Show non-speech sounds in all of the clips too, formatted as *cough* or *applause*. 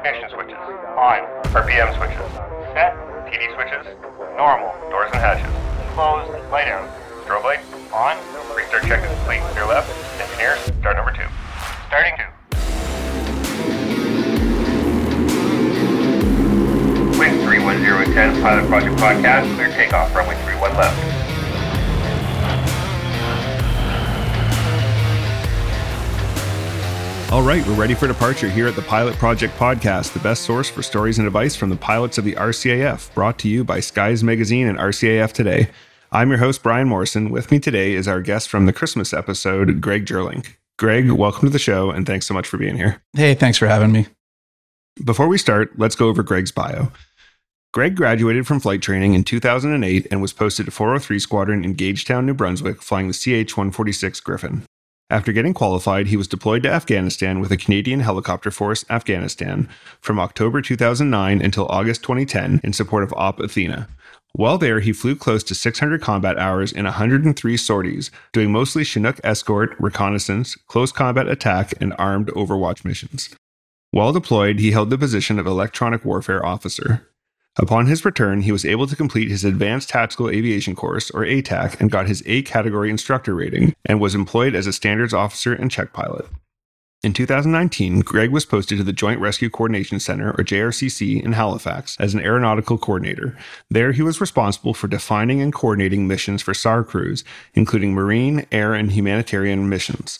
ignition switches. On. RPM switches. Set. TD switches. Normal. Doors and hatches. Closed. Light out. Strobe light. On. Restart check is complete. Clear left. Engineers, start number two. Starting two. Wind 31010, Pilot Project Podcast. Clear takeoff. Runway 31 left. All right, we're ready for departure here at the Pilot Project Podcast, the best source for stories and advice from the pilots of the RCAF, brought to you by Skies Magazine and RCAF Today. I'm your host, Brian Morrison. With me today is our guest from the Christmas episode, Greg Gerling. Greg, welcome to the show, and thanks so much for being here. Hey, thanks for having me. Before we start, let's go over Greg's bio. Greg graduated from flight training in 2008 and was posted to 403 Squadron in Gagetown, New Brunswick, flying the CH 146 Griffin. After getting qualified, he was deployed to Afghanistan with the Canadian Helicopter Force Afghanistan from October 2009 until August 2010 in support of Op Athena. While there, he flew close to 600 combat hours in 103 sorties, doing mostly Chinook escort, reconnaissance, close combat attack, and armed overwatch missions. While deployed, he held the position of electronic warfare officer. Upon his return, he was able to complete his Advanced Tactical Aviation course, or ATAC, and got his A category instructor rating, and was employed as a standards officer and check pilot. In 2019, Greg was posted to the Joint Rescue Coordination Center, or JRCC, in Halifax as an aeronautical coordinator. There, he was responsible for defining and coordinating missions for SAR crews, including marine, air, and humanitarian missions.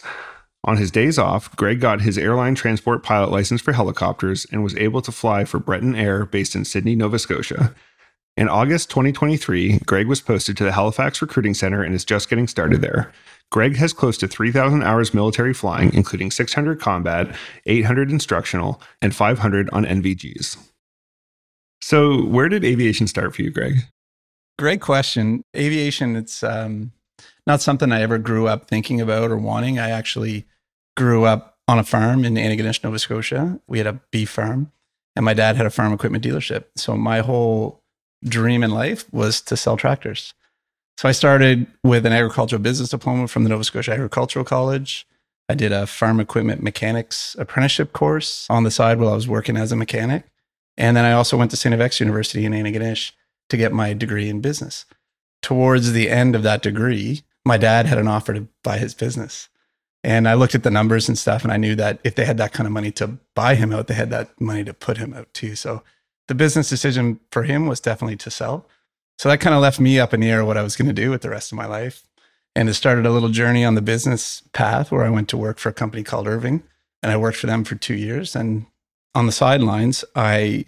On his days off, Greg got his airline transport pilot license for helicopters and was able to fly for Breton Air based in Sydney, Nova Scotia. In August 2023, Greg was posted to the Halifax Recruiting Center and is just getting started there. Greg has close to 3,000 hours military flying, including 600 combat, 800 instructional, and 500 on NVGs. So, where did aviation start for you, Greg? Great question. Aviation, it's um, not something I ever grew up thinking about or wanting. I actually grew up on a farm in Antigonish, Nova Scotia. We had a beef farm, and my dad had a farm equipment dealership. So my whole dream in life was to sell tractors. So I started with an agricultural business diploma from the Nova Scotia Agricultural College. I did a farm equipment mechanics apprenticeship course on the side while I was working as a mechanic. And then I also went to St. FX University in Antigonish to get my degree in business. Towards the end of that degree, my dad had an offer to buy his business. And I looked at the numbers and stuff, and I knew that if they had that kind of money to buy him out, they had that money to put him out too. So the business decision for him was definitely to sell. So that kind of left me up in the air what I was going to do with the rest of my life. And it started a little journey on the business path where I went to work for a company called Irving, and I worked for them for two years. And on the sidelines, I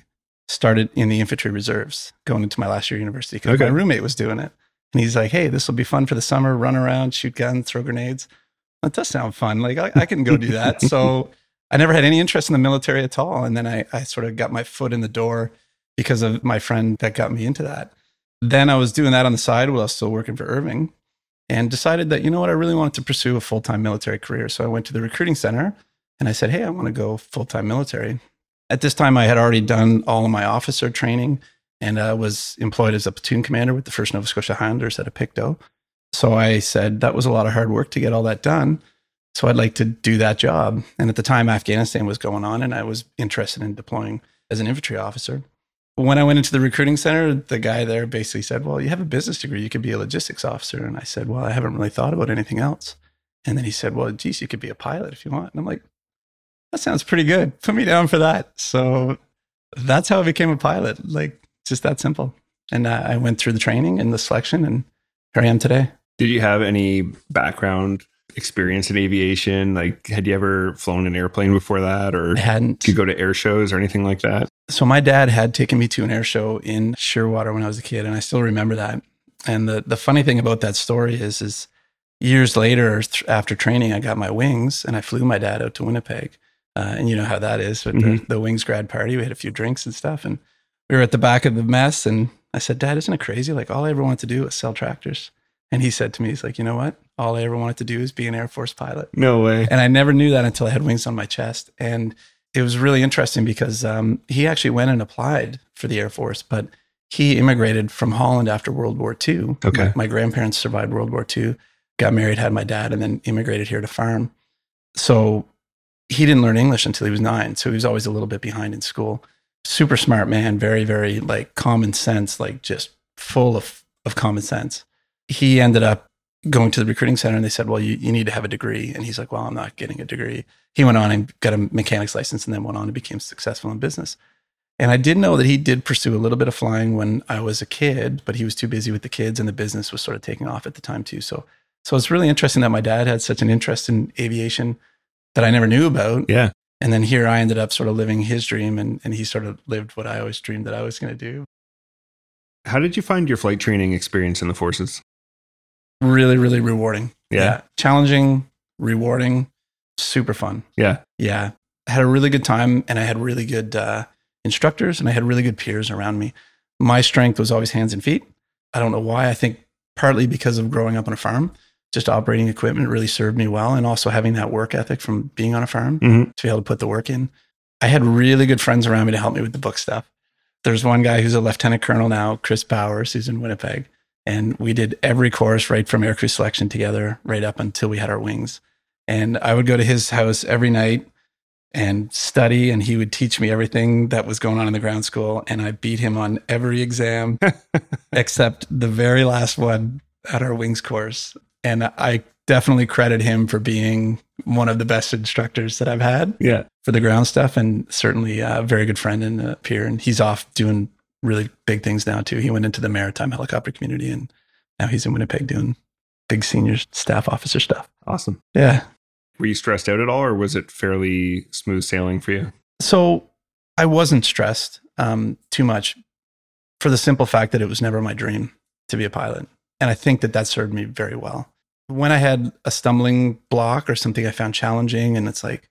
started in the infantry reserves going into my last year of university because Okay. my roommate was doing it. And he's like, hey, this will be fun for the summer, run around, shoot guns, throw grenades. That does sound fun. Like, I, I can go do that. *laughs* so I never had any interest in the military at all. And then I, I sort of got my foot in the door because of my friend that got me into that. Then I was doing that on the side while I was still working for Irving and decided that, you know what, I really wanted to pursue a full time military career. So I went to the recruiting center and I said, hey, I want to go full time military. At this time, I had already done all of my officer training and I was employed as a platoon commander with the 1st Nova Scotia Highlanders at a Pictou. So I said that was a lot of hard work to get all that done. So I'd like to do that job. And at the time, Afghanistan was going on, and I was interested in deploying as an infantry officer. When I went into the recruiting center, the guy there basically said, Well, you have a business degree. You could be a logistics officer. And I said, Well, I haven't really thought about anything else. And then he said, Well, geez, you could be a pilot if you want. And I'm like, That sounds pretty good. Put me down for that. So that's how I became a pilot. Like, just that simple. And uh, I went through the training and the selection, and here I am today. Did you have any background experience in aviation? Like, had you ever flown an airplane before that, or I hadn't. did you go to air shows or anything like that? So my dad had taken me to an air show in Shearwater when I was a kid, and I still remember that. And the the funny thing about that story is, is years later, th- after training, I got my wings, and I flew my dad out to Winnipeg. Uh, and you know how that is with the, the wings grad party. We had a few drinks and stuff, and we were at the back of the mess. And I said, "Dad, isn't it crazy? Like all I ever wanted to do was sell tractors." And he said to me, "He's like, you know what? All I ever wanted to do is be an Air Force pilot." No way. And I never knew that until I had wings on my chest. And it was really interesting because um, he actually went and applied for the Air Force, but he immigrated from Holland after World War II. Okay. My, my grandparents survived World War II, got married, had my dad, and then immigrated here to farm. So he didn't learn English until he was nine. So he was always a little bit behind in school. Super smart man, very, very like common sense, like just full of, of common sense. He ended up going to the recruiting center and they said, Well, you, you need to have a degree. And he's like, Well, I'm not getting a degree. He went on and got a mechanic's license and then went on and became successful in business. And I did know that he did pursue a little bit of flying when I was a kid, but he was too busy with the kids and the business was sort of taking off at the time too. So so it's really interesting that my dad had such an interest in aviation that I never knew about. Yeah. And then here I ended up sort of living his dream and, and he sort of lived what I always dreamed that I was going to do. How did you find your flight training experience in the forces? Really, really rewarding. Yeah. Challenging, rewarding, super fun. Yeah. Yeah. I had a really good time and I had really good uh, instructors and I had really good peers around me. My strength was always hands and feet. I don't know why. I think partly because of growing up on a farm, just operating equipment really served me well. And also having that work ethic from being on a farm Mhm. to be able to put the work in. I had really good friends around me to help me with the book stuff. There's one guy who's a lieutenant colonel now, Chris Bowers, who's in Winnipeg. And we did every course right from aircrew selection together, right up until we had our wings. And I would go to his house every night and study, and he would teach me everything that was going on in the ground school. And I beat him on every exam *laughs* except the very last one at our wings course. And I definitely credit him for being one of the best instructors that I've had Yeah. for the ground stuff, and certainly a very good friend and a peer. And he's off doing really big things now too. He went into the maritime helicopter community, and now he's in Winnipeg doing big senior staff officer stuff. Awesome. Yeah. Were you stressed out at all or was it fairly smooth sailing for you? So I wasn't stressed um, too much for the simple fact that it was never my dream to be a pilot. And I think that that served me very well. When I had a stumbling block or something I found challenging, and it's like,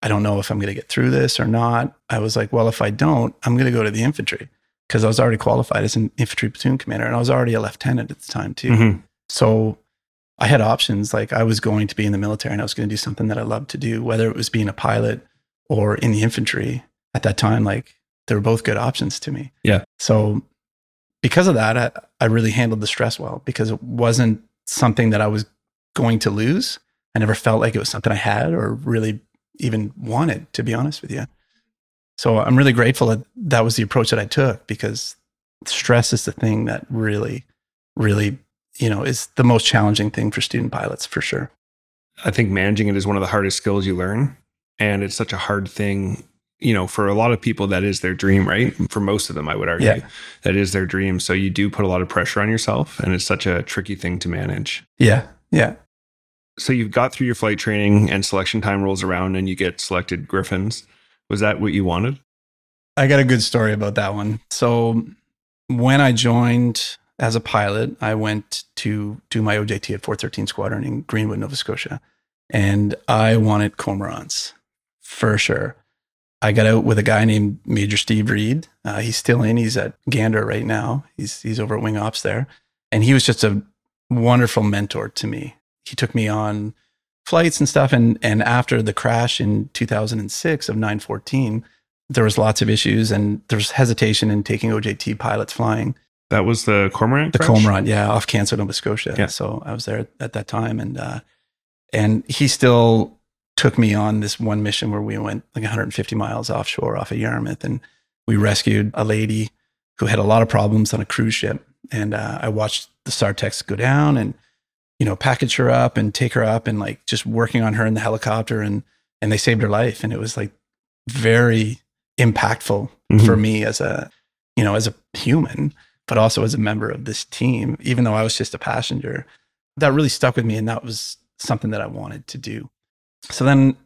I don't know if I'm going to get through this or not, I was like, well, if I don't, I'm going to go to the infantry because I was already qualified as an infantry platoon commander and I was already a lieutenant at the time too. Mhm. So I had options. Like I was going to be in the military and I was going to do something that I loved to do, whether it was being a pilot or in the infantry at that time. Like they were both good options to me. Yeah. So because of that, I, I really handled the stress well because it wasn't something that I was going to lose. I never felt like it was something I had or really even wanted, to be honest with you. So I'm really grateful that that was the approach that I took because stress is the thing that really, really, you know, is the most challenging thing for student pilots for sure. I think managing it is one of the hardest skills you learn. And it's such a hard thing, you know, for a lot of people, that is their dream, right? For most of them, I would argue, Yeah. that is their dream. So you do put a lot of pressure on yourself, and it's such a tricky thing to manage. Yeah. Yeah. So you've got through your flight training, and selection time rolls around, and you get selected Griffins. Was that what you wanted? I got a good story about that one. So when I joined as a pilot, I went to do my OJT at 413 Squadron in Greenwood, Nova Scotia, and I wanted cormorants for sure. I got out with a guy named Major Steve Reed. Uh, he's still in. He's at Gander right now. He's he's over at Wing Ops there, and he was just a wonderful mentor to me. He took me on flights and stuff, and and after the crash in 2006 of 914 there was lots of issues and there was hesitation in taking OJT pilots flying. That was the Cormorant? The crash? Cormorant, yeah, off Canso, Nova Scotia. Yeah. So I was there at, at that time, and uh, and he still took me on this one mission where we went like 150 miles offshore off of Yarmouth, and we rescued a lady who had a lot of problems on a cruise ship, and uh, I watched the SAR techs go down and you know package her up and take her up and like just working on her in the helicopter, and and they saved her life, and it was like very impactful Mhm. for me as a you know as a human but also as a member of this team even though i was just a passenger. That really stuck with me and that was something that i wanted to do so then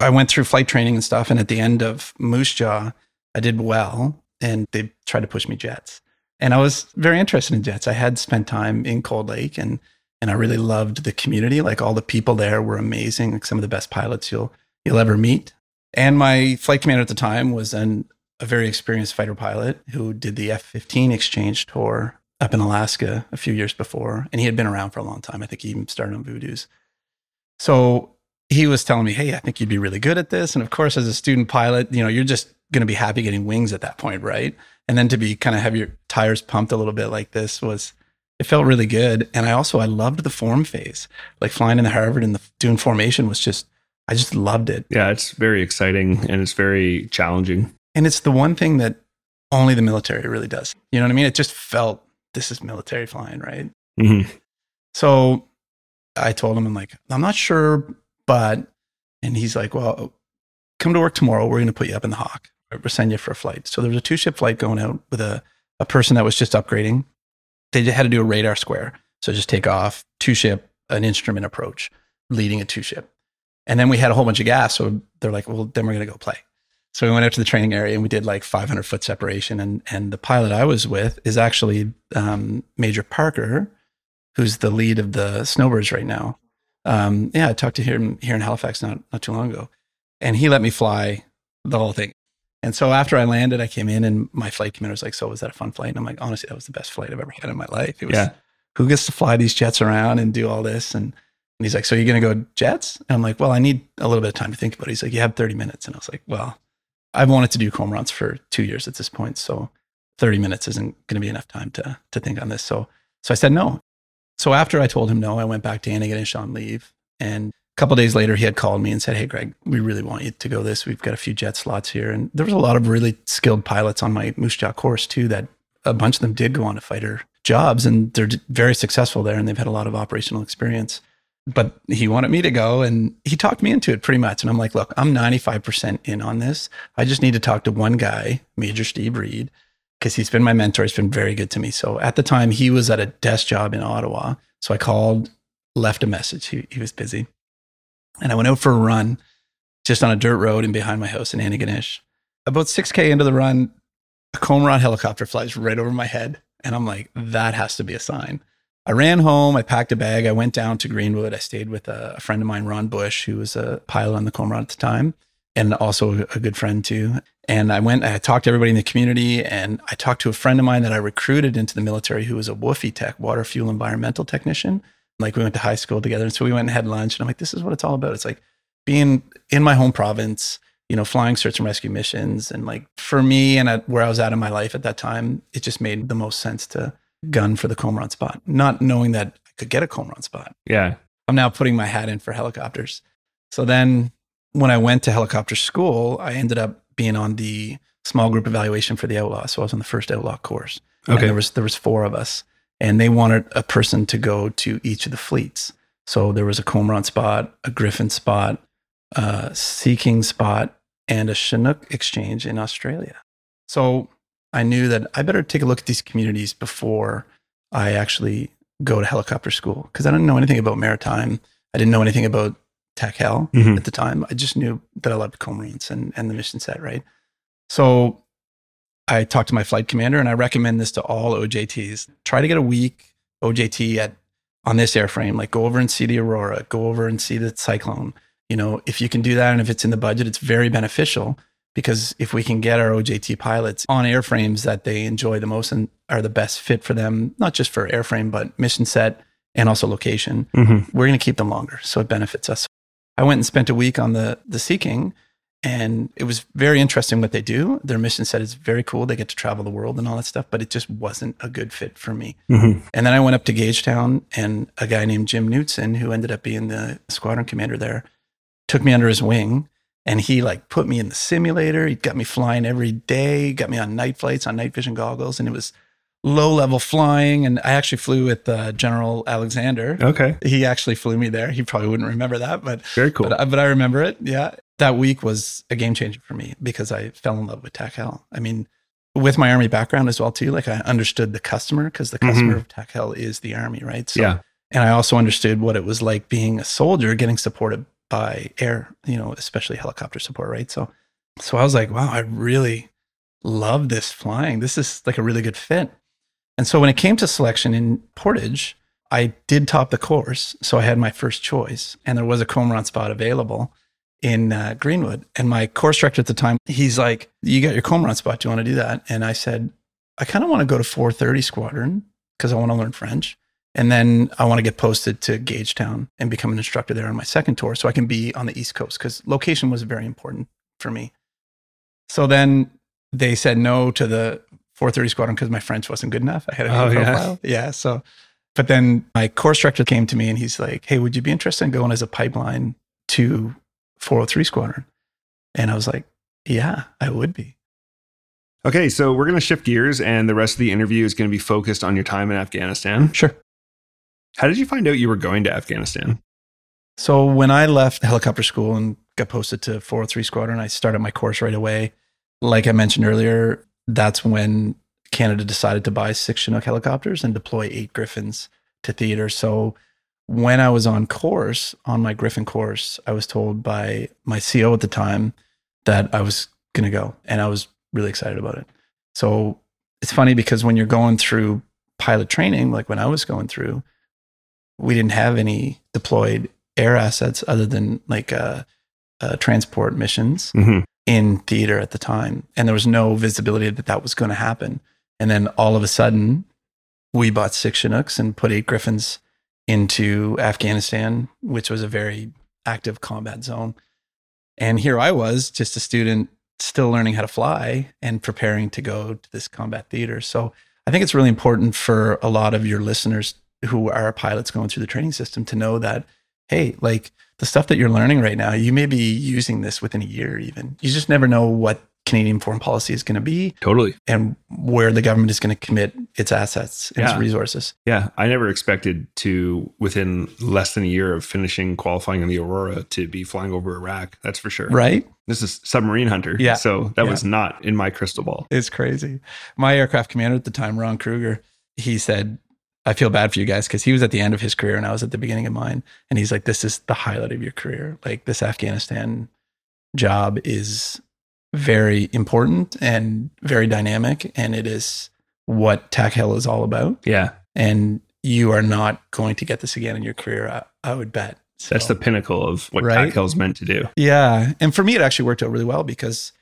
i went through flight training and stuff and at the end of moose jaw i did well and they tried to push me jets and i was very interested in jets i had spent time in cold lake and and i really loved the community like all the people there were amazing like some of the best pilots you'll you'll ever meet and my flight commander at the time was an, a very experienced fighter pilot who did the F 15 exchange tour up in Alaska a few years before. And he had been around for a long time. I think he even started on Voodoo's. So he was telling me, Hey, I think you'd be really good at this. And of course, as a student pilot, you know, you're just going to be happy getting wings at that point, right? And then to be kind of have your tires pumped a little bit like this was, it felt really good. And I also, I loved the form phase. Like flying in the Harvard and the doing formation was just I just loved it. Yeah, it's very exciting and it's very challenging. And it's the one thing that only the military really does. You know what I mean? It just felt this is military flying, right? Mm-hmm. So I told him, I'm like, I'm not sure, but, and he's like, well, come to work tomorrow. We're going to put you up in the Hawk. We'll send you for a flight. So there was a two ship flight going out with a, a person that was just upgrading. They had to do a radar square. So just take off, two ship, an instrument approach, leading a two ship. And then we had a whole bunch of gas. So they're like, well, then we're going to go play. So we went out to the training area and we did like 500 foot separation. And, and the pilot I was with is actually um, Major Parker, who's the lead of the Snowbirds right now. Um, yeah, I talked to him here in Halifax not, not too long ago. And he let me fly the whole thing. And so after I landed, I came in and my flight commander was like, So was that a fun flight? And I'm like, Honestly, that was the best flight I've ever had in my life. It was, Yeah. who gets to fly these jets around and do all this? And, and he's like, So you're going to go jets? And I'm like, Well, I need a little bit of time to think about it. He's like, You have 30 minutes. And I was like, Well, I've wanted to do cormorants for two years at this point. So 30 minutes isn't going to be enough time to, to think on this. So, so I said no. So after I told him no, I went back to Antigonish on leave. And a couple days later, he had called me and said, Hey, Greg, we really want you to go this. We've got a few jet slots here. And there was a lot of really skilled pilots on my Moose Jaw course too, that a bunch of them did go on to fighter jobs and they're very successful there and they've had a lot of operational experience. But he wanted me to go and he talked me into it pretty much. And I'm like, look, I'm 95% in on this. I just need to talk to one guy, Major Steve Reed, because he's been my mentor. He's been very good to me. So at the time, he was at a desk job in Ottawa. So I called, left a message. He, he was busy. And I went out for a run just on a dirt road and behind my house in Antigonish. About 6K into the run, a Cormorant helicopter flies right over my head. And I'm like, that has to be a sign. I ran home. I packed a bag. I went down to Greenwood. I stayed with a, friend of mine, Ron Bush, who was a pilot on the Cormorant at the time and also a good friend too. And I went, I talked to everybody in the community and I talked to a friend of mine that I recruited into the military who was a Woofy tech, water fuel environmental technician. Like we went to high school together. And so we went and had lunch and I'm like, this is what it's all about. It's like being in my home province, you know, flying search and rescue missions. And like for me and at where I was at in my life at that time, it just made the most sense to gun for the Cormorant spot, not knowing that I could get a Cormorant spot. Yeah. I'm now putting my hat in for helicopters. So then when I went to helicopter school, I ended up being on the small group evaluation for the outlaw. So I was on the first outlaw course. And Okay. there was there was four of us. And they wanted a person to go to each of the fleets. So there was a Cormorant spot, a Griffin spot, a Sea King spot, and a Chinook exchange in Australia. So I knew that I better take a look at these communities before I actually go to helicopter school because I didn't know anything about maritime. I didn't know anything about Tac Hel Mhm. at the time. I just knew that I loved cormorants and, and the mission set, right? So I talked to my flight commander and I recommend this to all OJTs. Try to get a week OJT at on this airframe. Like go over and see the Aurora, go over and see the Cyclone. You know, if you can do that and if it's in the budget, it's very beneficial because if we can get our OJT pilots on airframes that they enjoy the most and are the best fit for them, not just for airframe, but mission set and also location, Mm-hmm. we're going to keep them longer. So it benefits us. I went and spent a week on the, the Sea King and it was very interesting what they do. Their mission set is very cool. They get to travel the world and all that stuff, but it just wasn't a good fit for me. Mm-hmm. And then I went up to Gagetown, and a guy named Jim Knutson, who ended up being the squadron commander there, took me under his wing. And he like put me in the simulator. He got me flying every day, got me on night flights on night vision goggles, and it was low level flying. And I actually flew with uh, General Alexander. Okay. He actually flew me there. He probably wouldn't remember that, but Very cool. but, I- but I remember it. Yeah. That week was a game changer for me because I fell in love with Tac Hel. I mean, with my Army background as well, too, like I understood the customer because the customer of Tac Hel is the Army, right? So, yeah. And I also understood what it was like being a soldier getting supported by air, you know, especially helicopter support, right? So, so I was like, wow, I really love this flying. This is like a really good fit. And so when it came to selection in Portage, I did top the course. So I had my first choice, and there was a Cormorant spot available in uh, Greenwood. And my course director at the time, he's like, You got your Cormorant spot. Do you want to do that? And I said, I kind of want to go to 430 Squadron because I want to learn French. And then I want to get posted to Gagetown and become an instructor there on my second tour so I can be on the East Coast because location was very important for me. So then they said no to the 430 Squadron because my French wasn't good enough. I had a Oh, good yeah. profile. Yeah. So, but then my course director came to me and he's like, Hey, would you be interested in going as a pipeline to 403 Squadron? And I was like, yeah, I would be. Okay, so we're going to shift gears, and the rest of the interview is going to be focused on your time in Afghanistan. Sure. How did you find out you were going to Afghanistan? So when I left helicopter school and got posted to 403 Squadron, I started my course right away. Like I mentioned earlier, that's when Canada decided to buy six Chinook helicopters and deploy eight Griffins to theater. So when I was on course, on my Griffin course, I was told by my CO at the time that I was going to go. And I was really excited about it. So it's funny because when you're going through pilot training, like when I was going through, we didn't have any deployed air assets other than like uh, uh, transport missions Mm-hmm. In theater at the time. And there was no visibility that that was going to happen. And then all of a sudden, we bought six Chinooks and put eight Griffins into Afghanistan, which was a very active combat zone. And here I was, just a student still learning how to fly and preparing to go to this combat theater. So I think it's really important for a lot of your listeners who are pilots going through the training system to know that, hey, like the stuff that you're learning right now, you may be using this within a year even. You just never know what Canadian foreign policy is going to be Totally. and where the government is going to commit its assets, and its resources. Yeah, I never expected to, within less than a year of finishing qualifying in the Aurora, to be flying over Iraq. That's for sure. Right? This is submarine hunter. Yeah. So that Yeah. was not in my crystal ball. It's crazy. My aircraft commander at the time, Ron Kruger, he said, I feel bad for you guys because he was at the end of his career and I was at the beginning of mine. And he's like, This is the highlight of your career. Like, this Afghanistan job is very important and very dynamic. And it is what Tac Hel is all about. Yeah. And you are not going to get this again in your career, I, I would bet. So- That's the pinnacle of what Right? Tac Hel's meant to do. yeah. And for me, it actually worked out really well because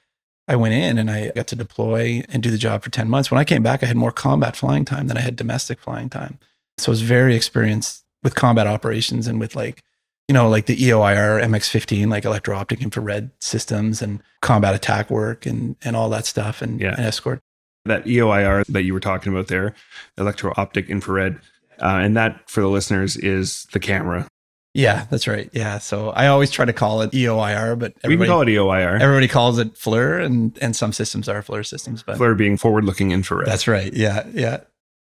I went in and I got to deploy and do the job for 10 months. When I came back, I had more combat flying time than I had domestic flying time. So I was very experienced with combat operations and with like, you know, like the EOIR MX15, like electro optic infrared systems and combat attack work and, and all that stuff and, Yeah. and escort. That EOIR that you were talking about there, electro optic infrared. Uh, and that, for the listeners, is the camera. Yeah, that's right. Yeah. So I always try to call it EOIR, but we can call it EOIR. everybody calls it FLIR and, and some systems are FLIR systems, but FLIR being forward looking infrared. That's right. Yeah. Yeah.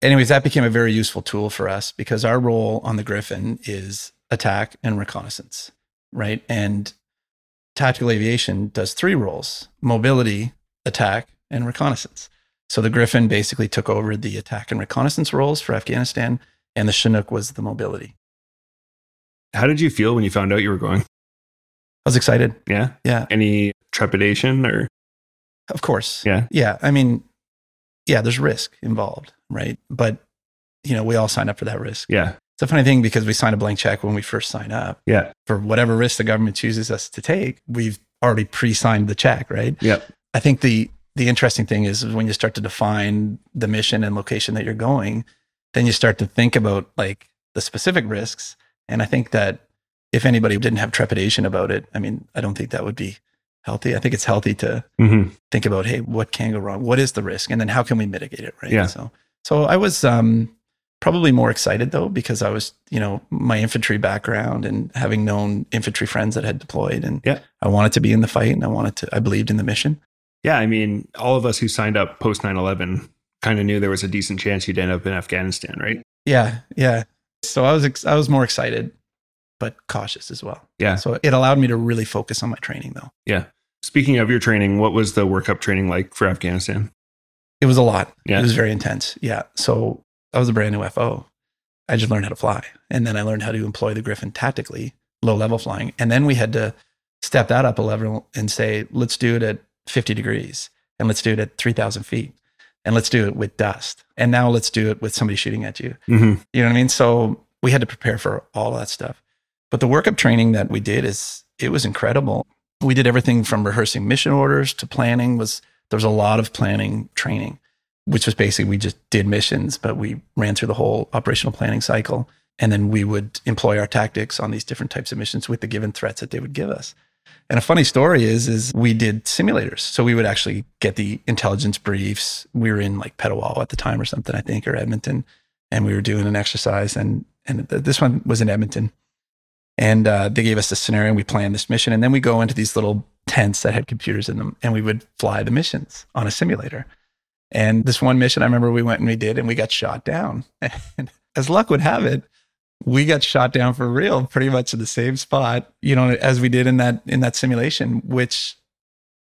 Anyways, that became a very useful tool for us because our role on the Griffin is attack and reconnaissance, right? And tactical aviation does three roles mobility, attack, and reconnaissance. So the Griffin basically took over the attack and reconnaissance roles for Afghanistan, and the Chinook was the mobility. How did you feel when you found out you were going? I was excited. Yeah. Yeah. Any trepidation or? Of course. Yeah. Yeah. I mean, yeah, there's risk involved, right? But, you know, we all sign up for that risk. Yeah. It's a funny thing because we sign a blank check when we first sign up. Yeah. For whatever risk the government chooses us to take, we've already pre-signed the check, right? Yeah. I think the the interesting thing is when you start to define the mission and location that you're going, then you start to think about like the specific risks. And I think that if anybody didn't have trepidation about it, I mean, I don't think that would be healthy. I think it's healthy to Mm-hmm. think about, hey, what can go wrong? What is the risk? And then how can we mitigate it? Right. Yeah. So, so I was um, probably more excited though, because I was, you know, my infantry background and having known infantry friends that had deployed and Yeah. I wanted to be in the fight and I wanted to, I believed in the mission. Yeah. I mean, all of us who signed up post 9 11 kind of knew there was a decent chance you'd end up in Afghanistan, right? Yeah. Yeah. So I was, ex- I was more excited, but cautious as well. Yeah. So it allowed me to really focus on my training though. Yeah. Speaking of your training, what was the workup training like for Afghanistan? It was a lot. Yeah. It was very intense. Yeah. So I was a brand new FO. I just learned how to fly. And then I learned how to employ the Griffin tactically, low level flying. And then we had to step that up a level and say, let's do it at 50 degrees and let's do it at 3,000 feet and let's do it with dust. And now let's do it with somebody shooting at you. Mm-hmm. You know what I mean? So we had to prepare for all that stuff. But the workup training that we did is it was incredible. We did everything from rehearsing mission orders to planning was there was a lot of planning training, which was basically we just did missions, but we ran through the whole operational planning cycle. And then we would employ our tactics on these different types of missions with the given threats that they would give us. And a funny story is, is we did simulators. So we would actually get the intelligence briefs. We were in like Petawawa at the time or something, I think, or Edmonton and we were doing an exercise and and th- this one was in Edmonton And uh, they gave us the scenario and we planned this mission. And then we go into these little tents that had computers in them and we would fly the missions on a simulator. And this one mission, I remember we went and we did, and we got shot down. *laughs* And as luck would have it, we got shot down for real, pretty much in the same spot, you know, as we did in that in that simulation, which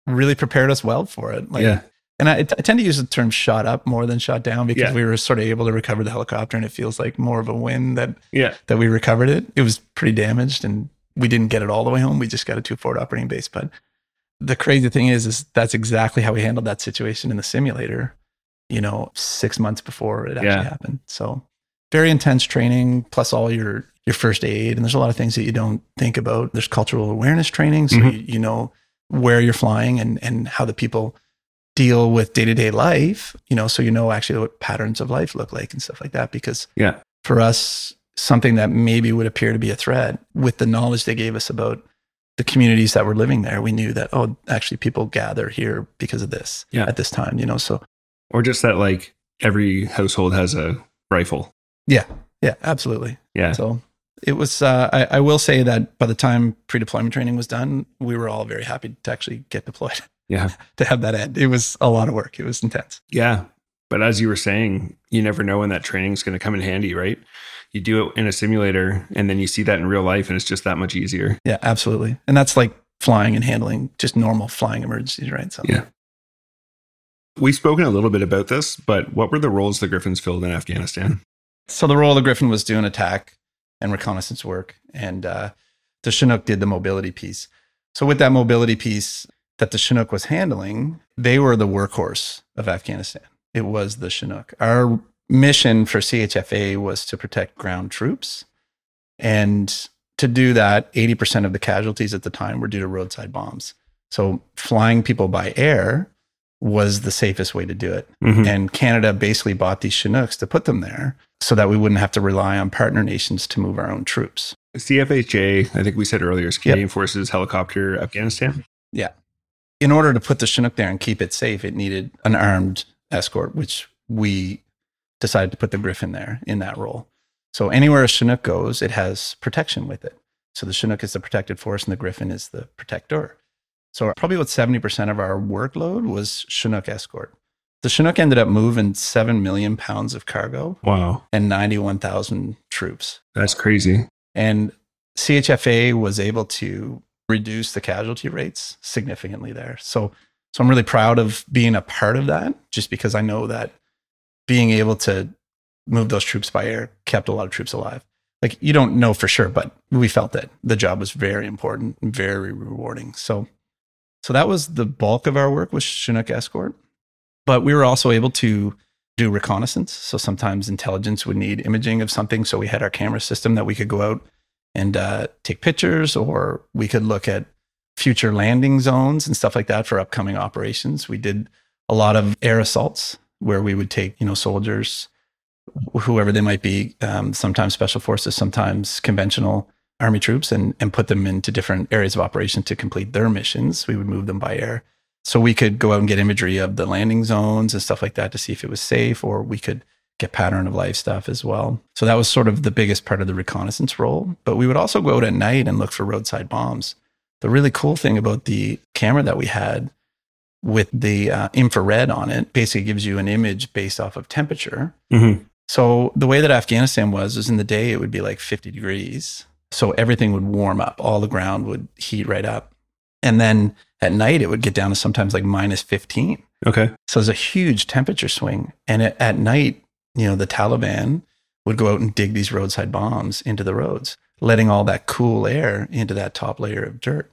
really prepared us well for it. Like, yeah. And I, I tend to use the term "shot up" more than "shot down" because Yeah. we were sort of able to recover the helicopter, and it feels like more of a win that Yeah. that we recovered it. It was pretty damaged, and we didn't get it all the way home. We just got it to a forward operating base. But the crazy thing is, is that's exactly how we handled that situation in the simulator. You know, six months before it actually Yeah. happened. So very intense training, plus all your your first aid, and there's a lot of things that you don't think about. There's cultural awareness training, so Mhm. you, you know where you're flying and and how the people deal with day to day life. You know, so you know actually what patterns of life look like and stuff like that. Because Yeah. for us, something that maybe would appear to be a threat, with the knowledge they gave us about the communities that were living there, we knew that oh, actually people gather here because of this Yeah. at this time. You know, so Or just that like every household has a rifle. Yeah, yeah, absolutely. Yeah. So it was. Uh, I, I will say that by the time pre-deployment training was done, we were all very happy to actually get deployed. Yeah. *laughs* to have that end, it was a lot of work. It was intense. Yeah. But as you were saying, you never know when that training is going to come in handy, right? You do it in a simulator and then you see that in real life and it's just that much easier. Yeah, absolutely. And that's like flying and handling just normal flying emergencies, right? So Yeah. We've spoken a little bit about this, but what were the roles the Griffins filled in Afghanistan? So the role of the Griffin was doing attack and reconnaissance work, and uh, the Chinook did the mobility piece. So with that mobility piece that the Chinook was handling, they were the workhorse of Afghanistan. It was the Chinook. Our mission for CHFA was to protect ground troops, and to do that, 80% of the casualties at the time were due to roadside bombs. So flying people by air was the safest way to do it. Mhm. And Canada basically bought these Chinooks to put them there so that we wouldn't have to rely on partner nations to move our own troops. CFHA, I think we said earlier, is Canadian Forces Helicopter Afghanistan. Yeah. In order to put the Chinook there and keep it safe, it needed an armed escort, which we decided to put the Griffin there in that role. So anywhere a Chinook goes, it has protection with it. So the Chinook is the protected force and the Griffin is the protector. So probably about 70% of our workload was Chinook escort. The Chinook ended up moving 7 million pounds of cargo Wow. and 91,000 troops. That's crazy. And CHFA was able to reduce the casualty rates significantly there. So, so I'm really proud of being a part of that, just because I know that being able to move those troops by air kept a lot of troops alive. Like you don't know for sure, but we felt that the job was very important and very rewarding. So, so that was the bulk of our work with Chinook escort, but we were also able to do reconnaissance. So sometimes intelligence would need imaging of something. So we had our camera system that we could go out and uh, take pictures, or we could look at future landing zones and stuff like that for upcoming operations. We did a lot of air assaults where we would take, you know, soldiers, whoever they might be, um, sometimes special forces, sometimes conventional army troops, and, and put them into different areas of operation to complete their missions. We would move them by air. So we could go out and get imagery of the landing zones and stuff like that to see if it was safe, or we could get pattern of life stuff as well. So that was sort of the biggest part of the reconnaissance role. But we would also go out at night and look for roadside bombs. The really cool thing about the camera that we had with the uh, infrared on it basically gives you an image based off of temperature. Mm-hmm. So the way that Afghanistan was is in the day it would be like 50 degrees. So everything would warm up, all the ground would heat right up. And then at night it would get down to sometimes like minus 15. Okay. So there's a huge temperature swing. And at, at night, you know, the Taliban would go out and dig these roadside bombs into the roads, letting all that cool air into that top layer of dirt.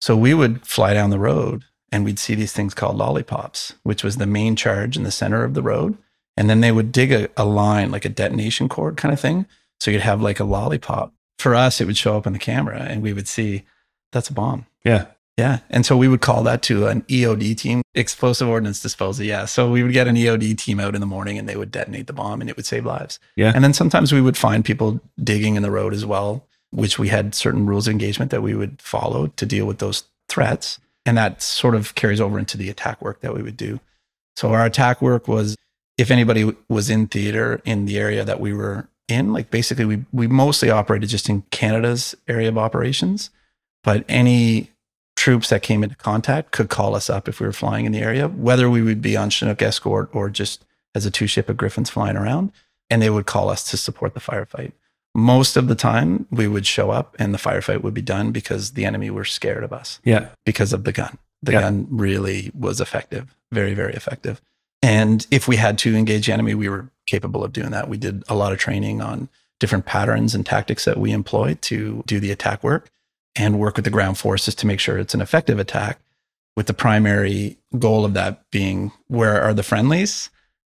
So we would fly down the road and we'd see these things called lollipops, which was the main charge in the center of the road. And then they would dig a, a line, like a detonation cord kind of thing. So you'd have like a lollipop. For us, it would show up on the camera and we would see that's a bomb. Yeah. Yeah. And so we would call that to an EOD team, explosive ordnance disposal. Yeah. So we would get an EOD team out in the morning and they would detonate the bomb and it would save lives. Yeah. And then sometimes we would find people digging in the road as well, which we had certain rules of engagement that we would follow to deal with those threats. And that sort of carries over into the attack work that we would do. So our attack work was if anybody was in theater in the area that we were in. Like basically, we we mostly operated just in Canada's area of operations, but any troops that came into contact could call us up if we were flying in the area, whether we would be on Chinook escort or just as a two ship of Griffins flying around, and they would call us to support the firefight. Most of the time, we would show up and the firefight would be done because the enemy were scared of us Yeah. because of the gun. The Yeah. gun really was effective, very, very effective. And if we had to engage the enemy, we were capable of doing that. We did a lot of training on different patterns and tactics that we employ to do the attack work and work with the ground forces to make sure it's an effective attack with the primary goal of that being where are the friendlies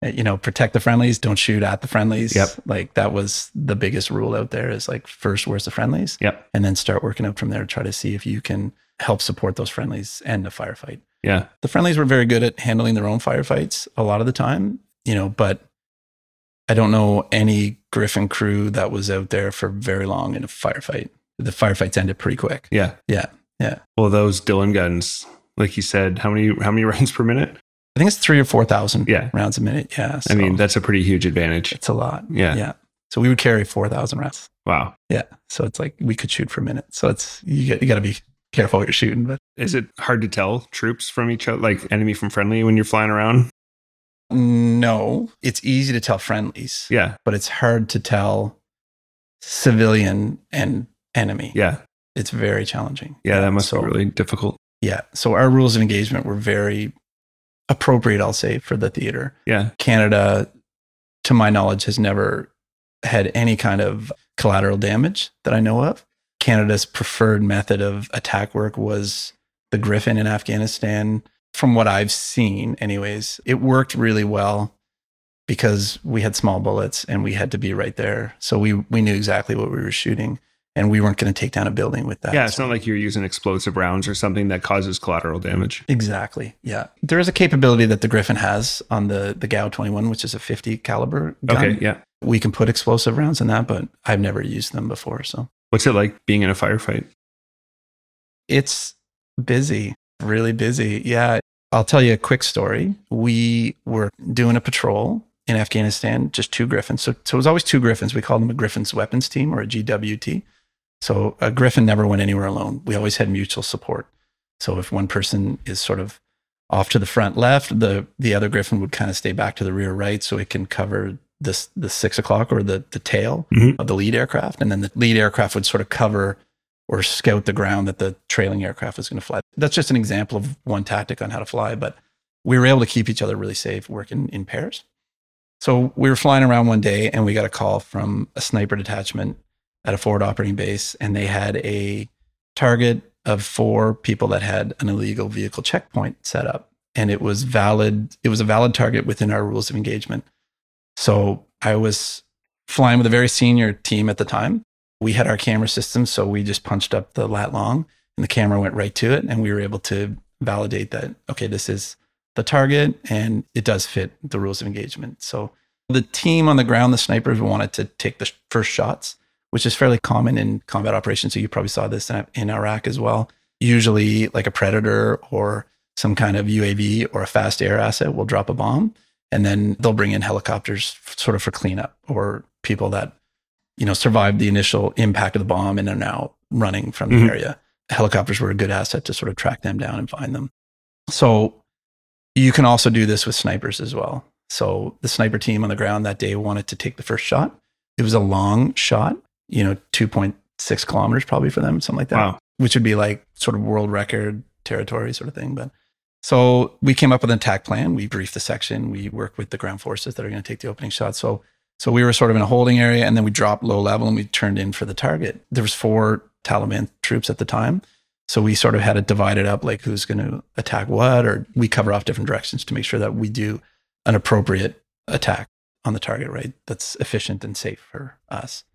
Uh, you know protect the friendlies don't shoot at the friendlies Yep. like that was the biggest rule out there is like first where's the friendlies Yep. and then start working out from there try to see if you can help support those friendlies and the firefight Yeah. the friendlies were very good at handling their own firefights a lot of the time, you know, but I don't know any Griffin crew that was out there for very long in a firefight. The firefights ended pretty quick. Yeah. Yeah. Yeah. Well, those Dillon guns, like you said, how many how many *laughs* rounds per minute? I think it's three or 4,000 Yeah. rounds a minute. Yeah. I mean, that's a pretty huge advantage. it's a lot. Yeah. Yeah. So we would carry 4,000 rounds. Wow. Yeah. So it's like we could shoot for a minute. So it's, you, get, you got to be careful what you're shooting. But Is it hard to tell troops from each other, like enemy from friendly, when you're flying around? no, it's easy to tell friendlies, Yeah. but it's hard to tell civilian and enemy. Yeah. it's very challenging. Yeah. That must so, be really difficult. Yeah. So our rules of engagement were very appropriate, I'll say, for the theater. Yeah. Canada, to my knowledge, has never had any kind of collateral damage that I know of. Canada's preferred method of attack work was the Griffin in Afghanistan. From what I've seen, anyways, it worked really well because we had small bullets and we had to be right there. So we we knew exactly what we were shooting and we weren't going to take down a building with that. Yeah. It's not like you're using explosive rounds or something that causes collateral damage. Exactly. Yeah. There is a capability that the Griffin has on the the GAU 21, which is a 50 caliber gun. Okay. Yeah. We can put explosive rounds in that, but I've never used them before. So What's it like being in a firefight? it's busy, really busy. Yeah. I'll tell you a quick story. We were doing a patrol in Afghanistan, just two Griffins. So, so it was always two Griffins. We called them a Griffin's weapons team or a GWT. So a Griffin never went anywhere alone. We always had mutual support. So if one person is sort of off to the front left, the the other Griffin would kind of stay back to the rear right, so it can cover this the six o'clock or the the tail Mhm. of the lead aircraft, and then the lead aircraft would sort of cover or scout the ground that the trailing aircraft was going to fly. That's just an example of one tactic on how to fly, but we were able to keep each other really safe working in pairs. So we were flying around one day and we got a call from a sniper detachment at a forward operating base, and they had a target of four people that had an illegal vehicle checkpoint set up. And it was valid, it was a valid target within our rules of engagement. So I was flying with a very senior team at the time. We had our camera system, so we just punched up the lat long and the camera went right to it. And we were able to validate that, okay, this is the target and it does fit the rules of engagement. So the team on the ground, the snipers wanted to take the first shots, which is fairly common in combat operations. So you probably saw this in, Iraq as well. Usually, like a predator or some kind of UAV or a fast air asset will drop a bomb, and then they'll bring in helicopters sort of for cleanup or people that you know survived the initial impact of the bomb and are now running from the Mhm. area. Helicopters were a good asset to sort of track them down and find them. So you can also do this with snipers as well. So the sniper team on the ground that day wanted to take the first shot. It was a long shot, you know, 2.6 kilometers probably for them, something like that, Wow. which would be like sort of world record territory sort of thing. But so we came up with an attack plan. We briefed the section. We worked with the ground forces that are going to take the opening shot. So so we were sort of in a holding area and then we dropped low level and we turned in for the target. There was four Taliban troops at the time. So we sort of had it divided up like who's going to attack what, or we cover off different directions to make sure that we do an appropriate attack on the target, right? That's efficient and safe for us.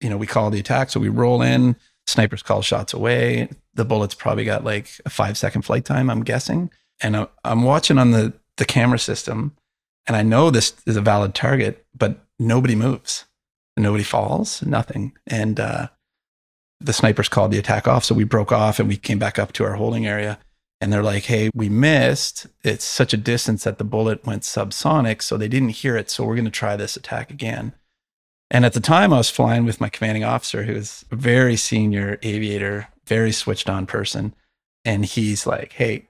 You know, we call the attack. So we roll in, snipers call shots away. The bullets probably got like a five second flight time, I'm guessing. And I'm watching on the, the camera system and I know this is a valid target, but nobody moves. Nobody falls, nothing. And uh, the snipers called the attack off. So we broke off and we came back up to our holding area. And they're like, hey, we missed. It's such a distance that the bullet went subsonic. So they didn't hear it. So we're going to try this attack again. And at the time, I was flying with my commanding officer, who was a very senior aviator, very switched on person. And he's like, hey,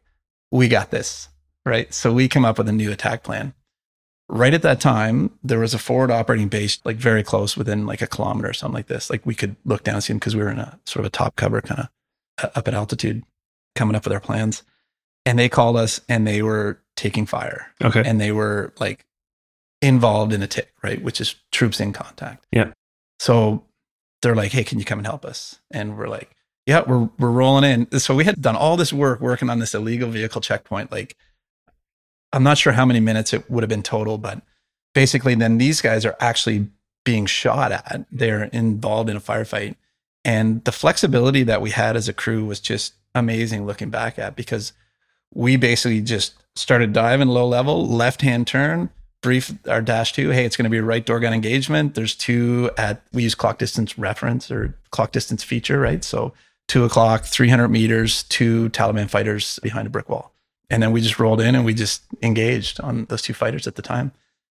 we got this. Right. So we come up with a new attack plan. Right at that time, there was a forward operating base, like very close within like a kilometer or something like this. Like we could look down and see them because we were in a sort of a top cover kind of uh, up at altitude coming up with our plans. And they called us and they were taking fire Okay. and they were like involved in a tick, right? Which is troops in contact. Yeah. So they're like, "Hey, can you come and help us?" And we're like, "Yeah, we're we're rolling in." So we had done all this work working on this illegal vehicle checkpoint. Like, I'm not sure how many minutes it would have been total, but basically, then these guys are actually being shot at. They're involved in a firefight, and the flexibility that we had as a crew was just amazing looking back at because we basically just started diving low level, left hand turn, brief our dash two. Hey, it's going to be a right door gun engagement. There's two at, we use clock distance reference or clock distance feature, right? So two o'clock, 300 meters, two Taliban fighters behind a brick wall. And then we just rolled in and we just engaged on those two fighters at the time.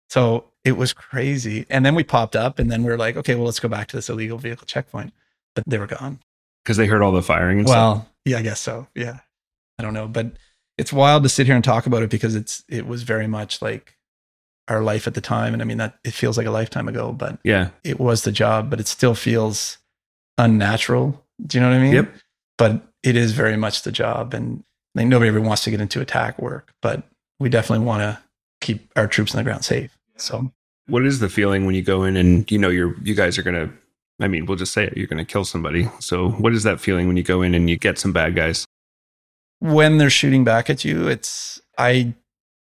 So it was crazy. And then we popped up and then we are like, okay, well, let's go back to this illegal vehicle checkpoint. But they were gone. Because they heard all the firing and stuff. Well, yeah, I guess so. Yeah. I don't know. But it's wild to sit here and talk about it because it's it was very much like our life at the time. And I mean that it feels like a lifetime ago, but Yeah. it was the job, but it still feels unnatural. Do you know what I mean? Yep. But it is very much the job. And like nobody ever wants to get into attack work, but we definitely want to keep our troops on the ground safe. So What is the feeling when you go in and you know you're you guys are gonna I mean, we'll just say it, you're gonna kill somebody. So what is that feeling when you go in and you get some bad guys? when they're shooting back at you, it's I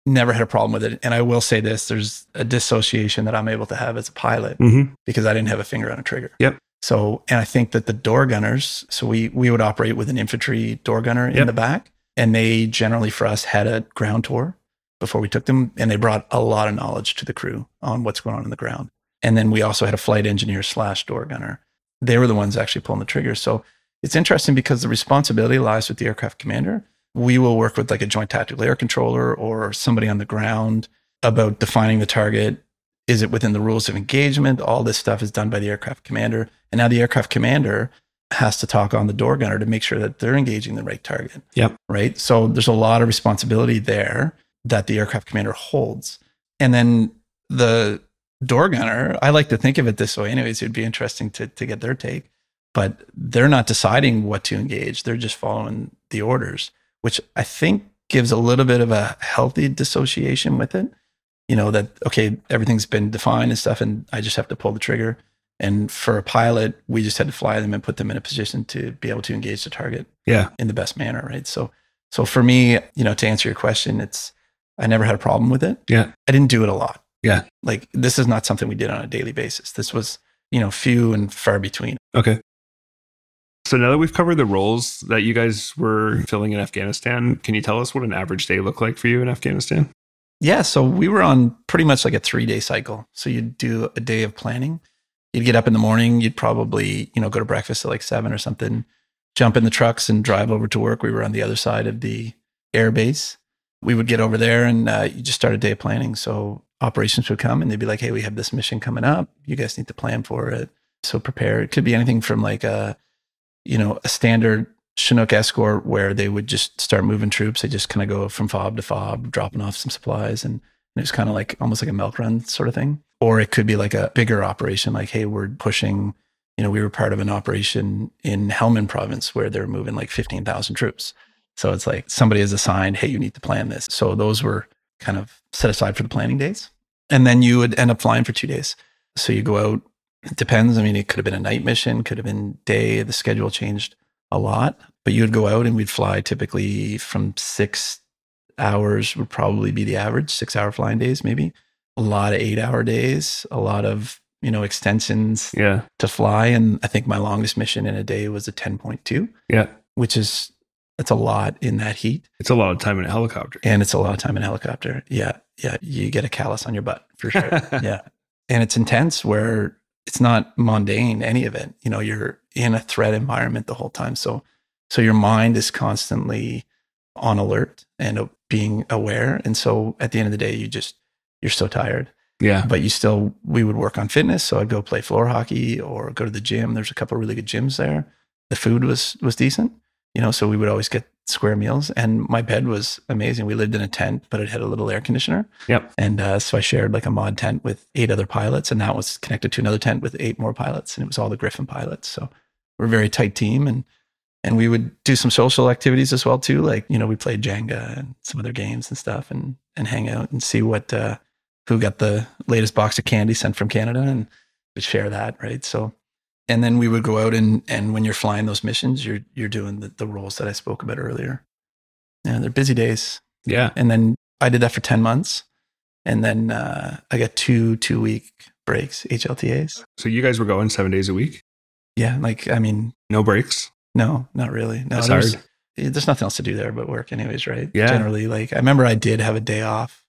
never had a problem with it. And I will say this: there's a dissociation that I'm able to have as a pilot Mm-hmm. because I didn't have a finger on a trigger. Yep. So, and I think that the door gunners, so we we would operate with an infantry door gunner in the back, and they generally for us had a ground tour before we took them, and they brought a lot of knowledge to the crew on what's going on in the ground. And then we also had a flight engineer slash door gunner. They were the ones actually pulling the trigger. So it's interesting because the responsibility lies with the aircraft commander. We will work with like a joint tactical air controller or somebody on the ground about defining the target. Is it within the rules of engagement? All this stuff is done by the aircraft commander. And now the aircraft commander has to talk on the door gunner to make sure that they're engaging the right target. Yep. Right. So there's a lot of responsibility there that the aircraft commander holds. And then the door gunner, I like to think of it this way, anyways. It'd be interesting to, to get their take, but they're not deciding what to engage. They're just following the orders, which I think gives a little bit of a healthy dissociation with it. You know, that, okay, everything's been defined and stuff, and I just have to pull the trigger. And for a pilot, we just had to fly them and put them in a position to be able to engage the target Yeah. in the best manner, right? So, so for me, you know, to answer your question, it's I never had a problem with it. Yeah. I didn't do it a lot. Yeah. Like this is not something we did on a daily basis. This was, you know, few and far between. Okay. So now that we've covered the roles that you guys were filling in Afghanistan, can you tell us what an average day looked like for you in Afghanistan? Yeah. So we were on pretty much like a three day cycle. So you'd do a day of planning. You'd get up in the morning. You'd probably, you know, go to breakfast at like seven or something, jump in the trucks and drive over to work. We were on the other side of the air base. We would get over there and uh, you just start a day of planning. So operations would come and they'd be like, hey, we have this mission coming up. You guys need to plan for it. So prepare. It could be anything from like a, you know, a standard Chinook escort where they would just start moving troops. They just kind of go from fob to fob, dropping off some supplies. And, it was kind of like almost like a milk run sort of thing. Or it could be like a bigger operation, like, hey, we're pushing, you know, we were part of an operation in Helmand province where they're moving like 15,000 troops. So it's like somebody is assigned, hey, you need to plan this. So those were kind of set aside for the planning days. And then you would end up flying for two days. So you go out, it depends. I mean, it could have been a night mission, could have been day. The schedule changed a lot, but you would go out and we'd fly typically from six hours would probably be the average, six hour flying days, maybe. A lot of eight hour days, a lot of, you know, extensions Yeah. to fly. And I think my longest mission in a day was a 10.2, Yeah. which is, that's a lot in that heat. It's a lot of time in a helicopter. And it's a lot of time in a helicopter. Yeah. Yeah. You get a callus on your butt for sure. *laughs* yeah. And it's intense where it's not mundane, any of it. You know, you're in a threat environment the whole time. So, so your mind is constantly on alert and uh, being aware. And so at the end of the day, you just, you're so tired. Yeah. but you still we would work on fitness so i'd go play floor hockey or go to the gym there's a couple of really good gyms there the food was was decent you know so we would always get square meals. And my bed was amazing. We lived in a tent but it had a little air conditioner. Yep. and uh, so i shared like a mod tent with eight other pilots and that was connected to another tent with eight more pilots and it was all the griffin pilots. So we're a very tight team and and we would do some social activities as well too. Like you know we played jenga and some other games and stuff and and hang out and see what uh who got the latest box of candy sent from canada and would share that right? So and then we would go out and and when you're flying those missions you're you're doing the, the roles that i spoke about earlier yeah they're busy days Yeah. and then i did that for 10 months and then uh i got two two week breaks hltas So you guys were going seven days a week? yeah like i mean No breaks? no not really no That's there's- hard. there's nothing else to do there but work anyways right Yeah. generally like i remember i did have a day off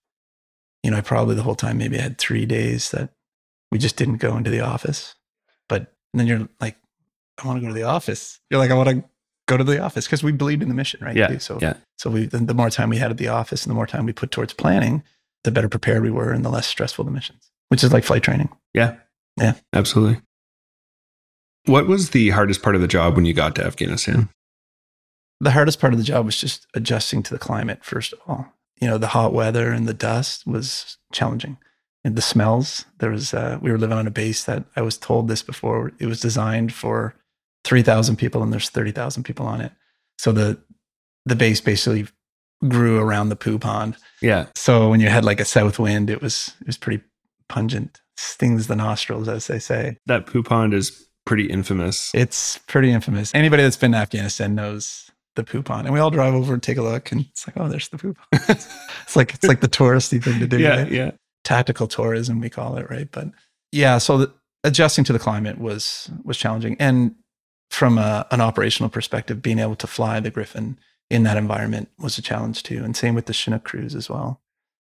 you know i probably the whole time maybe i had three days that we just didn't go into the office but then you're like i want to go to the office you're like i want to go to the office because we believed in the mission right Yeah, too. so yeah. so we the, the more time we had at the office and the more time we put towards planning the better prepared we were and the less stressful the missions which is like flight training Yeah. Yeah. Absolutely. What was the hardest part of the job when you got to Afghanistan? the hardest part of the job was just adjusting to the climate first of all you know the hot weather and the dust was challenging and the smells there was uh, we were living on a base that i was told this before it was designed for 3000 people and there's 30000 people on it so the the base basically grew around the poo pond Yeah. so when you had like a south wind it was it was pretty pungent stings the nostrils as they say That poo pond is pretty infamous. it's pretty infamous. Anybody that's been to Afghanistan knows the poo pond, and we all drive over and take a look, and it's like, oh, there's the poo pond. *laughs* it's like it's like the touristy thing to do. yeah. right? Yeah. Tactical tourism we call it, right? But yeah, so the, adjusting to the climate was was challenging, and from a, an operational perspective, being able to fly the Griffin in that environment was a challenge too, and same with the Chinook crews as well.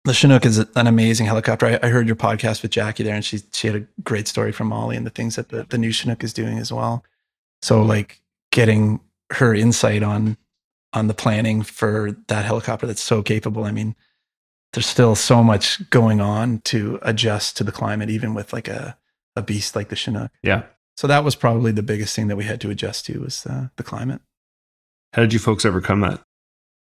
The Chinook is an amazing helicopter. I, I heard your podcast with Jackie there, and she she had a great story from Mali and the things that the, the new Chinook is doing as well. So like getting her insight on on the planning for that helicopter that's so capable. I mean, there's still so much going on to adjust to the climate, even with like a a beast like the Chinook. Yeah. So that was probably the biggest thing that we had to adjust to was uh, the climate. How did you folks overcome that?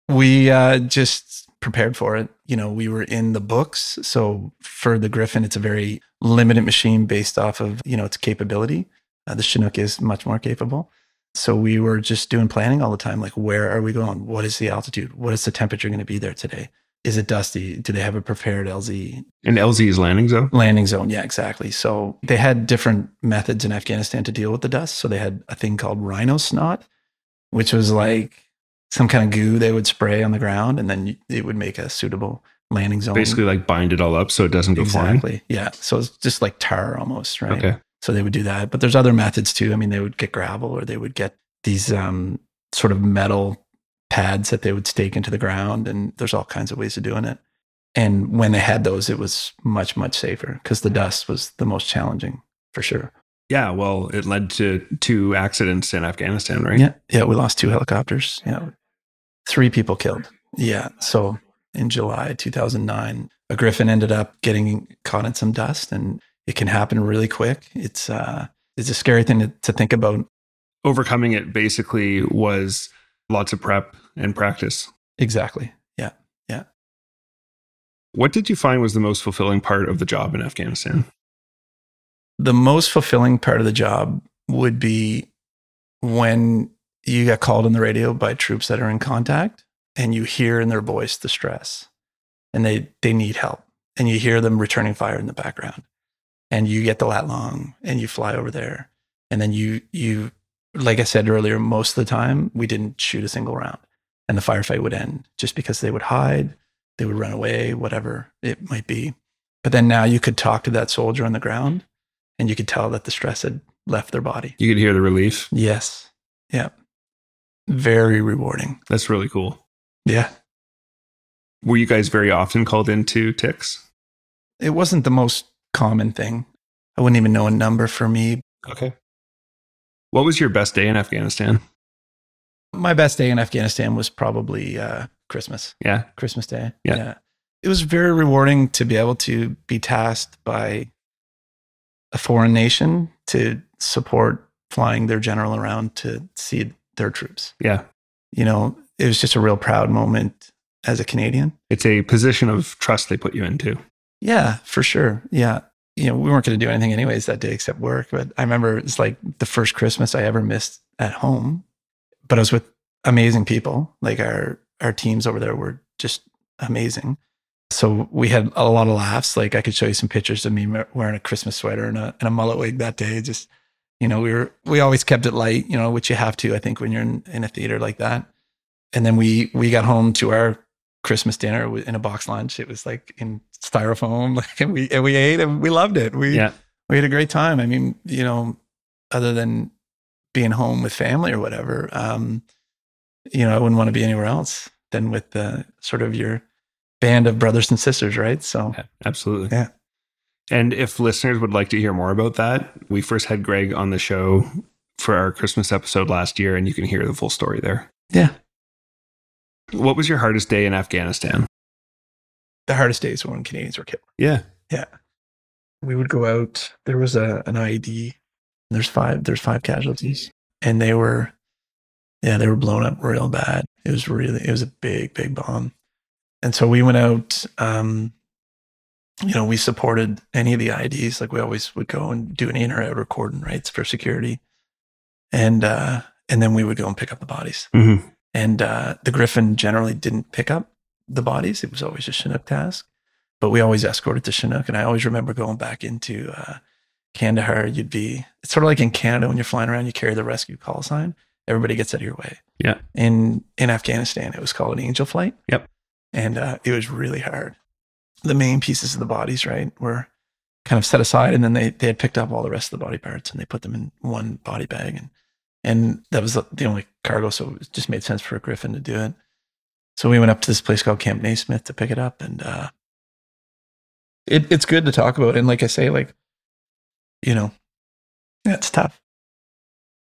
We uh, just prepared for it. You know, we were in the books. So for the Griffin, it's a very limited machine based off of, you know, its capability. Uh, the Chinook is much more capable. So we were just doing planning all the time. Like, where are we going? What is the altitude? What is the temperature going to be there today? Is it dusty? Do they have a prepared LZ In LZ's landing zone? landing zone? Yeah, exactly. So they had different methods in Afghanistan to deal with the dust. So they had a thing called rhino snot, which was like some kind of goo they would spray on the ground and then it would make a suitable landing zone. Basically, like bind it all up so it doesn't go flying. exactly. Yeah. So it's just like tar almost, right? Okay. So they would do that. But there's other methods too. I mean, they would get gravel or they would get these um, sort of metal pads that they would stake into the ground. And there's all kinds of ways of doing it. And when they had those, it was much, much safer because the dust was the most challenging for sure. Yeah. Well, it led to two accidents in Afghanistan, right? Yeah. Yeah. We lost two helicopters. Yeah. Three people killed. Yeah. So in July 2009, a Griffin ended up getting caught in some dust and it can happen really quick. It's, uh, it's a scary thing to, to think about. Overcoming it basically was lots of prep and practice. Exactly. Yeah. Yeah. What did you find was the most fulfilling part of the job in Afghanistan? The most fulfilling part of the job would be when you get called on the radio by troops that are in contact and you hear in their voice the stress and they, they need help and you hear them returning fire in the background and you get the lat long and you fly over there and then you you like i said earlier most of the time we didn't shoot a single round and the firefight would end just because they would hide they would run away whatever it might be but then now you could talk to that soldier on the ground and you could tell that the stress had left their body You could hear the relief. yes yeah very rewarding That's really cool. yeah Were you guys very often called into ticks? it wasn't the most common thing i wouldn't even know a number for me Okay. What was your best day in Afghanistan? My best day in afghanistan was probably uh, christmas Yeah. Christmas Day. Yeah. it was very rewarding to be able to be tasked by a foreign nation to support flying their general around to see their troops. Yeah. You know, it was just a real proud moment as a Canadian. It's a position of trust they put you into. Yeah, for sure. Yeah. You know, we weren't going to do anything anyways that day except work. But I remember it's like the first Christmas I ever missed at home. But I was with amazing people. Like our our teams over there were just amazing. So we had a lot of laughs. Like I could show you some pictures of me wearing a Christmas sweater and a, and a mullet wig that day. Just, you know, we were, we always kept it light, you know, which you have to, I think, when you're in, in a theater like that. And then we, we got home to our Christmas dinner in a box lunch. It was like in styrofoam, *laughs* like, and we, and we ate and we loved it. We, Yeah. we had a great time. I mean, you know, other than being home with family or whatever, um, you know, I wouldn't want to be anywhere else than with the sort of your band of brothers and sisters, right? So Yeah, absolutely. Yeah. And if listeners would like to hear more about that, we first had Greg on the show for our Christmas episode last year, and you can hear the full story there. yeah, What was your hardest day in Afghanistan? the hardest days were when Canadians were killed. Yeah. Yeah. We would go out. There was a an IED. There's five. There's five casualties, and they were, yeah, they were blown up real bad. It was really, it was a big, big bomb. And so we went out. Um, you know, we supported any of the IDs. Like we always would go and do an in or out recording, rights for security, and uh, and then we would go and pick up the bodies. Mm-hmm. And uh, the Griffin generally didn't pick up the bodies. It was always a Chinook task. But we always escorted to Chinook. And I always remember going back into uh, Kandahar. You'd be, it's sort of like in Canada when you're flying around, you carry the rescue call sign. Everybody gets out of your way. Yeah. In, in Afghanistan, it was called an angel flight. Yep. And uh, it was really hard. The main pieces of the bodies, right, were kind of set aside. And then they, they had picked up all the rest of the body parts and they put them in one body bag. And and that was the only cargo, so it just made sense for a Griffin to do it. So we went up to this place called Camp Nathan Smith to pick it up, and uh, it, it's good to talk about. And like I say, like you know, it's tough.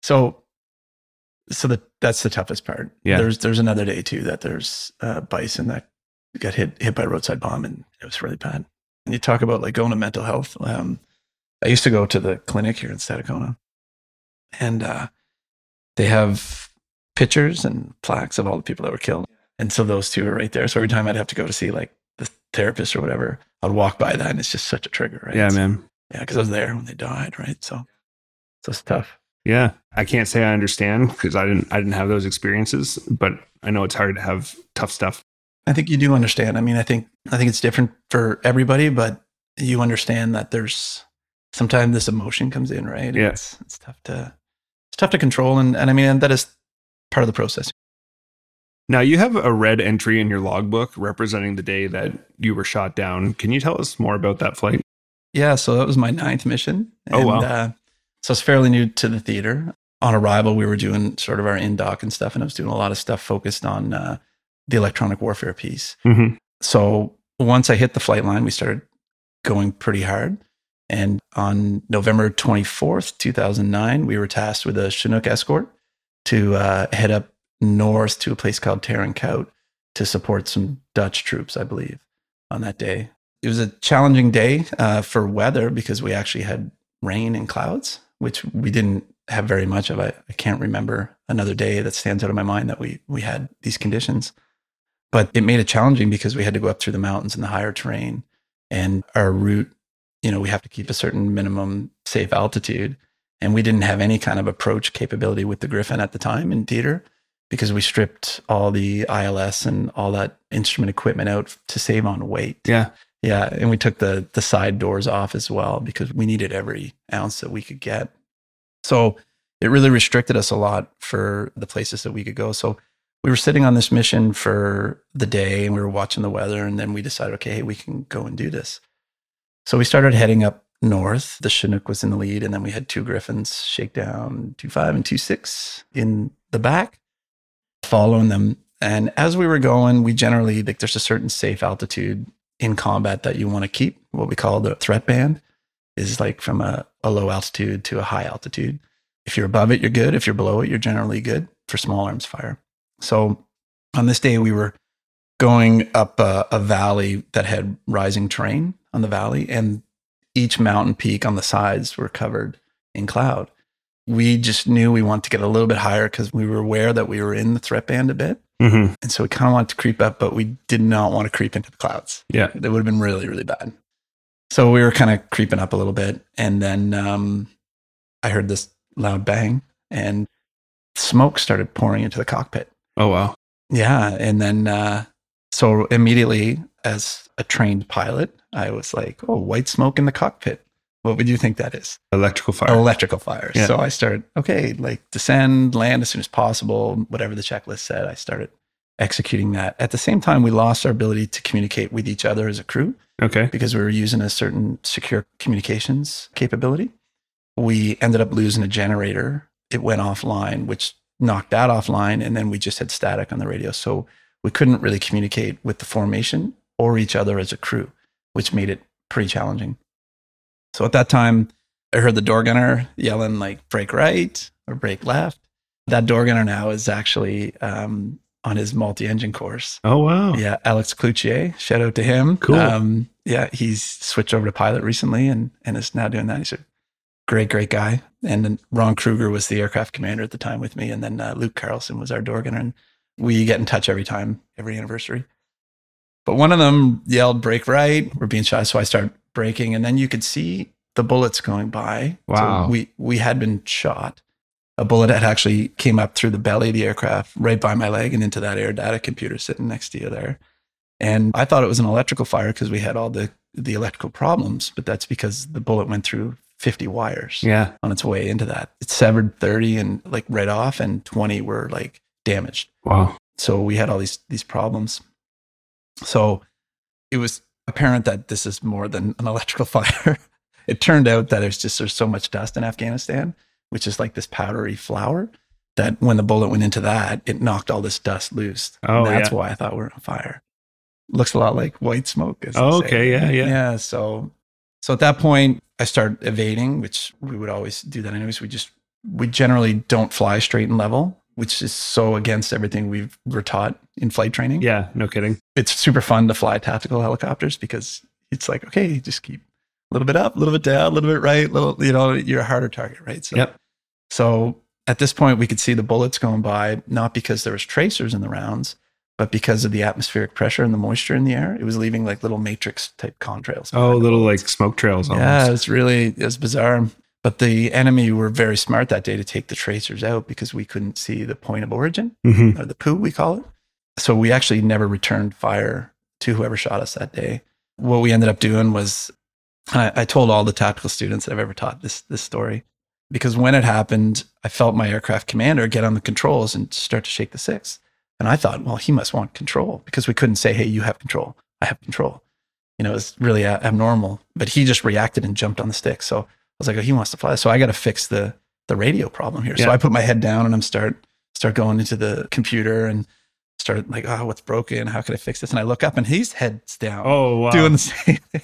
So, so that that's the toughest part. Yeah. There's there's another day too that there's uh, bison that got hit hit by a roadside bomb, and it was really bad. And you talk about like going to mental health. Um, I used to go to the clinic here in Stadacona, and uh, they have pictures and plaques of all the people that were killed. And so those two are right there. So every time I'd have to go to see like the therapist or whatever, I'd walk by that and it's just such a trigger, right? Yeah, man. Yeah, because I was there when they died, right? So, so it's tough. Yeah. I can't say I understand because I didn't I didn't have those experiences, but I know it's hard to have tough stuff. I think you do understand. I mean, I think I think it's different for everybody, but you understand that there's sometimes this emotion comes in, right? Yeah. It's, it's tough to it's tough to control, and and I mean that is part of the process. Now you have a red entry in your logbook representing the day that you were shot down. Can you tell us more about that flight? Yeah, so that was my ninth mission. Oh, wow. Uh, so it's fairly new to the theater. On arrival, we were doing sort of our in doc and stuff, and I was doing a lot of stuff focused on uh, the electronic warfare piece. Mm-hmm. So once I hit the flight line, we started going pretty hard. And on November 24th, 2009, we were tasked with a Chinook escort to uh, head up north to a place called Tarinkot to support some Dutch troops, I believe, on that day. It was a challenging day uh, for weather because we actually had rain and clouds, which we didn't have very much of. I, I can't remember another day that stands out of my mind that we we had these conditions. But it made it challenging because we had to go up through the mountains and the higher terrain, and our route, you know, we have to keep a certain minimum safe altitude, and we didn't have any kind of approach capability with the Griffin at the time in theater because we stripped all the ILS and all that instrument equipment out to save on weight. Yeah. Yeah, and we took the the side doors off as well because we needed every ounce that we could get. So it really restricted us a lot for the places that we could go. So we were sitting on this mission for the day and we were watching the weather and then we decided, okay, hey, we can go and do this. So we started heading up north. The Chinook was in the lead, and then we had two Griffins, Shakedown two five and two six in the back, following them. And as we were going, we generally like there's a certain safe altitude in combat that you want to keep. What we call the threat band is like from a, a low altitude to a high altitude. If you're above it, you're good. If you're below it, you're generally good for small arms fire. So on this day, we were going up a, a valley that had rising terrain on the valley, and each mountain peak on the sides were covered in cloud. We just knew we wanted to get a little bit higher because we were aware that we were in the threat band a bit. Mm-hmm. And so we kind of wanted to creep up, but we did not want to creep into the clouds. Yeah. That would have been really, really bad. So we were kind of creeping up a little bit. And then um, I heard this loud bang and smoke started pouring into the cockpit. Oh wow. Yeah. And then, uh, so immediately, as a trained pilot, I was like, oh, white smoke in the cockpit. What would you think that is? Electrical fire. Electrical fire. Yeah. So I started, okay, like descend, land as soon as possible, whatever the checklist said. I started executing that. At the same time, we lost our ability to communicate with each other as a crew okay. because we were using a certain secure communications capability. We ended up losing a generator. It went offline, which knocked that offline. And then we just had static on the radio. So we couldn't really communicate with the formation or each other as a crew, which made it pretty challenging. So at that time, I heard the door gunner yelling like "break right or "break left. That door gunner now is actually um, on his multi-engine course. Oh wow. Yeah, Alex Cloutier. Shout out to him. Cool. Um, yeah, he's switched over to pilot recently and and is now doing that. He's a great, great guy. And then Ron Kruger was the aircraft commander at the time with me, and then uh, Luke Carlson was our door gunner. And we get in touch every time, every anniversary. But one of them yelled, "Break right!" We're being shot, so I start braking, and then you could see the bullets going by. Wow. So we we had been shot. A bullet had actually came up through the belly of the aircraft, right by my leg, and into that air data computer sitting next to you there. And I thought it was an electrical fire because we had all the the electrical problems, but that's because the bullet went through 50 wires Yeah. on its way into that. It severed 30 and like right off, and 20 were like damaged. Wow. So we had all these these problems. So it was apparent that this is more than an electrical *laughs* fire. it turned out that it's just there's so much dust in Afghanistan, which is like this powdery flour, that when the bullet went into that, it knocked all this dust loose. Oh, And that's yeah. why I thought we we're on fire. Looks a lot like white smoke. Oh, say. okay. Yeah, yeah. Yeah. So, so at that point, I started evading, which we would always do that anyways. We just, we generally don't fly straight and level, which is so against everything we've were taught in flight training. Yeah. No kidding. It's super fun to fly tactical helicopters because it's like, okay, just keep a little bit up, a little bit down, a little bit right, little, you know, you're a harder target, right? So, Yep. so at this point, we could see the bullets going by, not because there was tracers in the rounds, but because of the atmospheric pressure and the moisture in the air. It was leaving like little matrix type contrails. Oh, little bullets. like smoke trails. Almost. Yeah, it's really it was bizarre. But the enemy were very smart that day to take the tracers out because we couldn't see the point of origin Mhm. or the poo we call it. So we actually never returned fire to whoever shot us that day. What we ended up doing was I, I told all the tactical students that I've ever taught this this story because when it happened, I felt my aircraft commander get on the controls and start to shake the six. And I thought, well, he must want control because we couldn't say, hey, you have control. I have control. You know, it's really a- abnormal. But he just reacted and jumped on the stick. So I was like, oh, he wants to fly. So I got to fix the the radio problem here. So I put my head down and I'm start start going into the computer and start like, oh, what's broken? How can I fix this? And I look up and he's head's down Oh wow. doing the *laughs* same thing.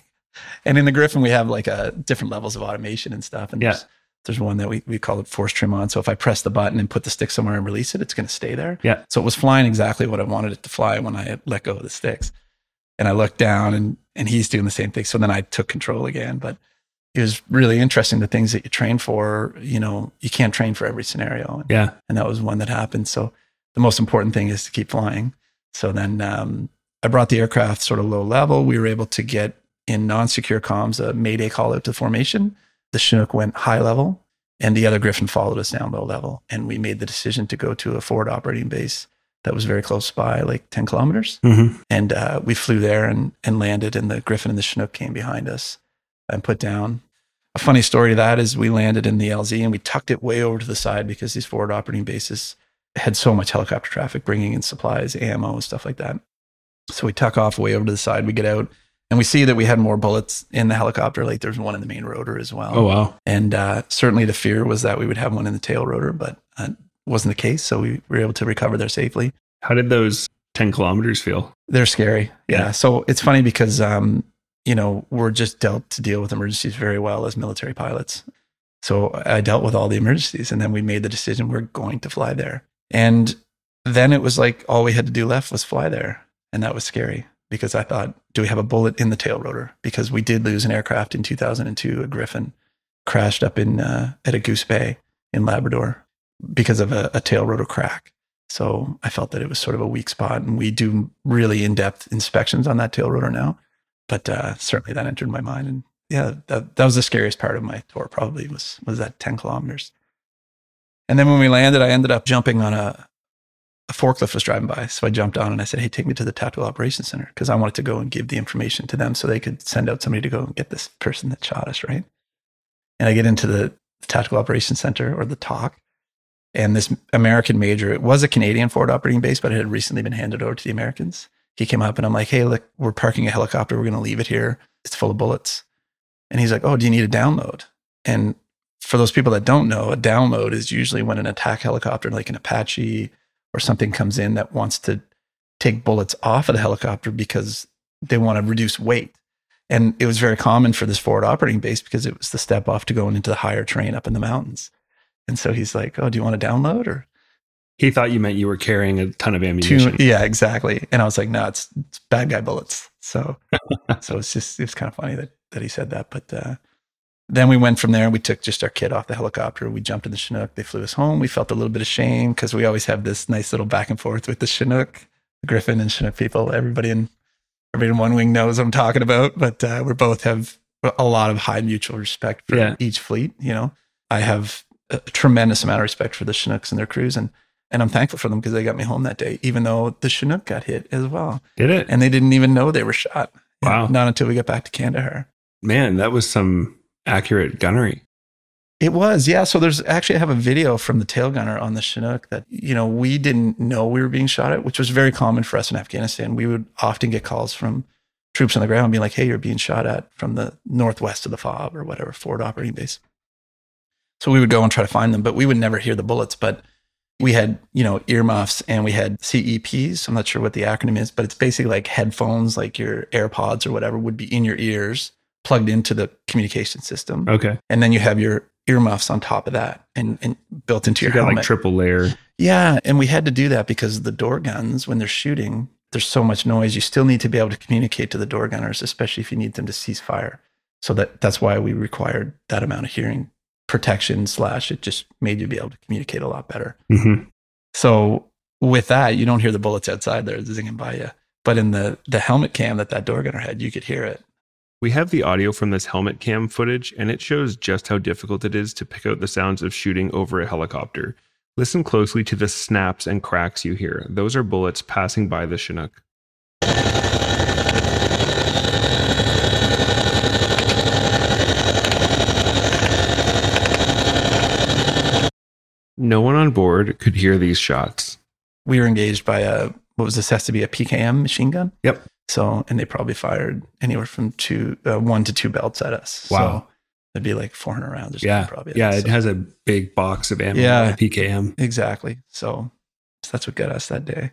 And in the Griffin, we have like uh, different levels of automation and stuff. And Yeah. there's, there's one that we, we call it force trim on. So if I press the button and put the stick somewhere and release it, it's going to stay there. Yeah. So it was flying exactly what I wanted it to fly when I let go of the sticks. And I looked down and, and he's doing the same thing. So then I took control again. But it was really interesting. The things that you train for, you know, you can't train for every scenario. and, Yeah. And that was one that happened. So the most important thing is to keep flying. So then um, I brought the aircraft sort of low level. We were able to get in non-secure comms a mayday call out to formation. The Chinook went high level and the other Griffin followed us down low level. And we made the decision to go to a forward operating base that was very close by, like 10 kilometers. hmm And uh, we flew there and, and landed, and the Griffin and the Chinook came behind us and put down. A funny story to that is we landed in the LZ and we tucked it way over to the side because these forward operating bases had so much helicopter traffic bringing in supplies, ammo, and stuff like that. So we tuck off way over to the side. We get out and we see that we had more bullets in the helicopter. Like there's one in the main rotor as well. Oh wow. And uh, certainly the fear was that we would have one in the tail rotor, but uh, wasn't the case. So we were able to recover there safely. How did those ten kilometers feel? They're scary. Yeah. Yeah. So it's funny because, um, you know, we're just dealt to deal with emergencies very well as military pilots. So I dealt with all the emergencies and then we made the decision we're going to fly there. And then it was like all we had to do left was fly there. And that was scary because I thought, do we have a bullet in the tail rotor? Because we did lose an aircraft in 2002, a Griffin crashed up in uh, at a Goose Bay in Labrador because of a, a tail rotor crack. So I felt that it was sort of a weak spot, and we do really in-depth inspections on that tail rotor now. But uh, certainly that entered my mind, and yeah, that, that was the scariest part of my tour. Probably was was that ten kilometers. And then when we landed, I ended up jumping on a, a forklift was driving by, so I jumped on and I said, "Hey, take me to the tactical operations center," because I wanted to go and give the information to them so they could send out somebody to go and get this person that shot us, right? And I get into the tactical operations center or the TOC. and this American major, it was a Canadian forward operating base, but it had recently been handed over to the Americans. He came up and I'm like, hey, look, we're parking a helicopter. We're going to leave it here. It's full of bullets. And he's like, oh, do you need a download? And for those people that don't know, a download is usually when an attack helicopter, like an Apache or something, comes in that wants to take bullets off of the helicopter because they want to reduce weight. And it was very common for this forward operating base because it was the step off to going into the higher terrain up in the mountains. And so he's like, "Oh, do you want to download?" Or he thought you meant you were carrying a ton of ammunition. Two, yeah, exactly. And I was like, "No, it's, it's bad guy bullets." So, *laughs* so it's just it's kind of funny that that he said that. But uh, then we went from there. And we took just our kid off the helicopter. We jumped in the Chinook. They flew us home. We felt a little bit of shame because we always have this nice little back and forth with the Chinook, the Griffin and Chinook people. Everybody in everybody in One Wing knows what I'm talking about. But uh, we both have a lot of high mutual respect for yeah. each fleet. You know, I have a tremendous amount of respect for the Chinooks and their crews, and and I'm thankful for them because they got me home that day, even though the Chinook got hit as well. Did it? And they didn't even know they were shot. Wow! Not until we got back to Kandahar. Man, that was some accurate gunnery. It was, yeah. So there's actually I have a video from the tail gunner on the Chinook that you know we didn't know we were being shot at, which was very common for us in Afghanistan. We would often get calls from troops on the ground being like, "Hey, you're being shot at from the northwest of the FOB or whatever forward operating base." So we would go and try to find them, but we would never hear the bullets. But we had, you know, earmuffs and we had CEPs. I'm not sure what the acronym is, but it's basically like headphones, like your AirPods or whatever would be in your ears, plugged into the communication system. Okay. And then you have your earmuffs on top of that and, and built into so your you helmet. like triple layer. Yeah. And we had to do that because the door guns, when they're shooting, there's so much noise. You still need to be able to communicate to the door gunners, especially if you need them to cease fire. So that that's why we required that amount of hearing protection slash it just made you be able to communicate a lot better. Mm-hmm. So with that, you don't hear the bullets outside there zinging by you. But in the the helmet cam that that door gunner had, you could hear it. We have the audio from this helmet cam footage, and it shows just how difficult it is to pick out the sounds of shooting over a helicopter. Listen closely to the snaps and cracks you hear. Those are bullets passing by the Chinook. No one on board could hear these shots. We were engaged by a what was this has to be a PKM machine gun. Yep. So and they probably fired anywhere from two uh, one to two belts at us. Wow. So it'd be like 400 rounds or yeah. probably. Yeah, it so, has a big box of ammo. Yeah. PKM. Exactly. So, so that's what got us that day.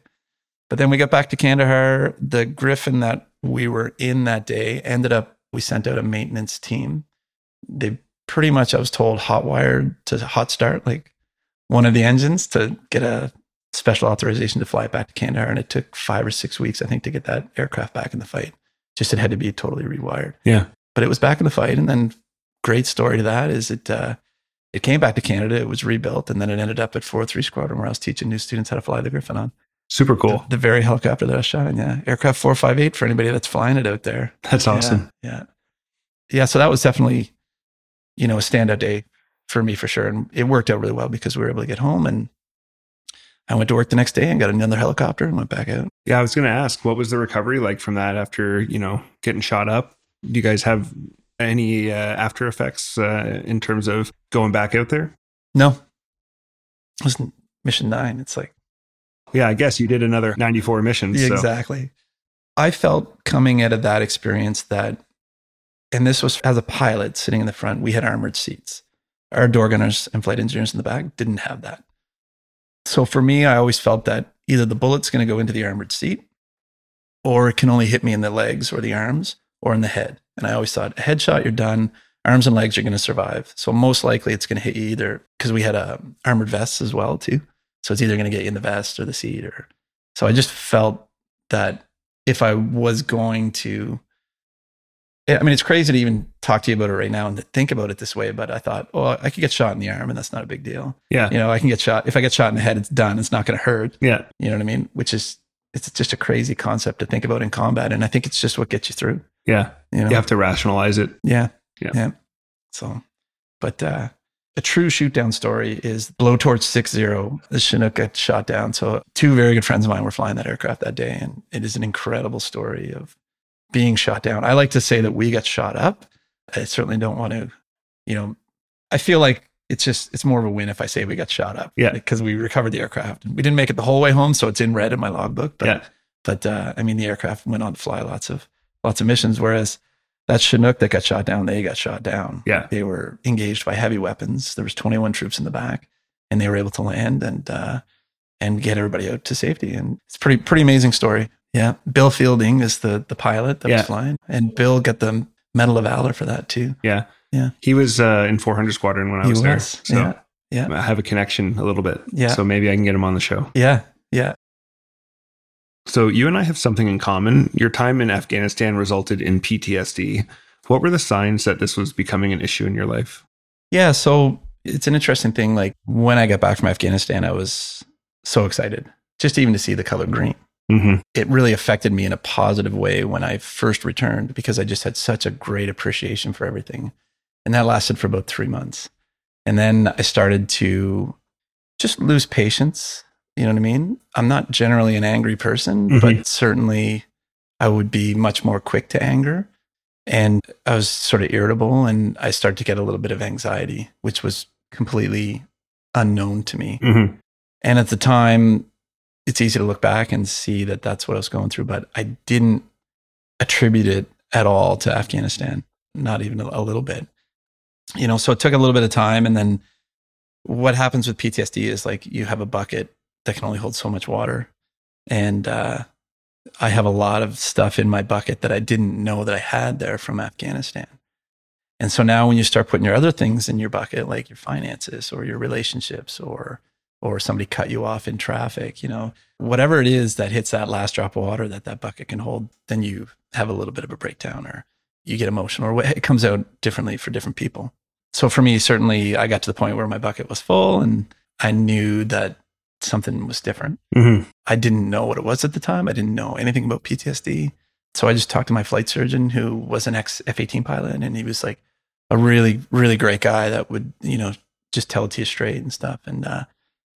But then we got back to Kandahar. The Griffin that we were in that day ended up. We sent out a maintenance team. They pretty much, I was told, hot wired to hot start like one of the engines to get a special authorization to fly it back to Kandahar. And it took five or six weeks, I think, to get that aircraft back in the fight. Just it had to be totally rewired. Yeah. But it was back in the fight. And then great story to that is it uh, it came back to Canada, it was rebuilt, and then it ended up at 403 Squadron where I was teaching new students how to fly the Griffin on. Super cool. The, the very helicopter that I shot in, yeah. Aircraft 458 for anybody that's flying it out there. That's awesome. Yeah. Yeah. yeah so that was definitely, you know, a standout day for me for sure. And it worked out really well because we were able to get home and I went to work the next day and got another helicopter and went back out. Yeah, I was going to ask, what was the recovery like from that after, you know, getting shot up? Do you guys have any uh, after effects uh, in terms of going back out there? No. It was mission nine. It's like, yeah, I guess you did another 94 missions. Yeah, exactly. I felt coming out of that experience that, and this was as a pilot sitting in the front, we had armored seats. Our door gunners and flight engineers in the back didn't have that. So for me, I always felt that either the bullet's going to go into the armored seat or it can only hit me in the legs or the arms or in the head. And I always thought, a headshot, you're done. Arms and legs you're going to survive. So most likely it's going to hit you either because we had a um, armored vests as well too. So it's either going to get you in the vest or the seat or so I just felt that if I was going to. I mean, it's crazy to even talk to you about it right now and to think about it this way. But I thought, oh, I could get shot in the arm, and that's not a big deal. Yeah. You know, I can get shot. If I get shot in the head, it's done. It's not going to hurt. Yeah. You know what I mean? Which is, it's just a crazy concept to think about in combat, and I think it's just what gets you through. Yeah. You know? You have to rationalize it. Yeah. Yeah. So, but uh, a true shoot down story is Blowtorch 6 0. The Chinook got shot down. So, two very good friends of mine were flying that aircraft that day. And it is an incredible story of being shot down. I like to say that we got shot up. I certainly don't want to, you know, I feel like it's just, it's more of a win if I say we got shot up. Yeah. Because we recovered the aircraft. We didn't make it the whole way home. So, it's in red in my logbook. But, yeah. but uh, I mean, the aircraft went on to fly lots of, lots of missions. Whereas, that Chinook that got shot down, they got shot down. Yeah. They were engaged by heavy weapons. There was 21 troops in the back and they were able to land and, uh, and get everybody out to safety. And it's pretty, pretty amazing story. Yeah. Bill Fielding is the, the pilot that Yeah. was flying and Bill got the medal of valor for that too. Yeah. Yeah. He was uh, in 400 Squadron when I He was, there. So yeah. Yeah. I have a connection a little bit. Yeah. So maybe I can get him on the show. Yeah. Yeah. So you and I have something in common. Your time in Afghanistan resulted in PTSD. What were the signs that this was becoming an issue in your life? Yeah. So it's an interesting thing. Like when I got back from Afghanistan, I was so excited just even to see the color green. Mm-hmm. it really affected me in a positive way when I first returned because I just had such a great appreciation for everything. And that lasted for about three months. And then I started to just lose patience. You know what I mean? I'm not generally an angry person, Mhm. but certainly I would be much more quick to anger. And I was sort of irritable and I started to get a little bit of anxiety, which was completely unknown to me. Mm-hmm. And at the time, it's easy to look back and see that that's what I was going through, but I didn't attribute it at all to Afghanistan, not even a, little bit. You know, so it took a little bit of time. And then what happens with PTSD is like you have a bucket that can only hold so much water. And uh, I have a lot of stuff in my bucket that I didn't know that I had there from Afghanistan. And so now when you start putting your other things in your bucket, like your finances or your relationships or or somebody cut you off in traffic, you know, whatever it is that hits that last drop of water that that bucket can hold, then you have a little bit of a breakdown or you get emotional or it comes out differently for different people. So for me, certainly I got to the point where my bucket was full and I knew that something was different. Mm-hmm. I didn't know what it was at the time. I didn't know anything about PTSD. So I just talked to my flight surgeon who was an ex F 18 pilot and he was like a really, really great guy that would, you know, just tell it to you straight and stuff. And, uh,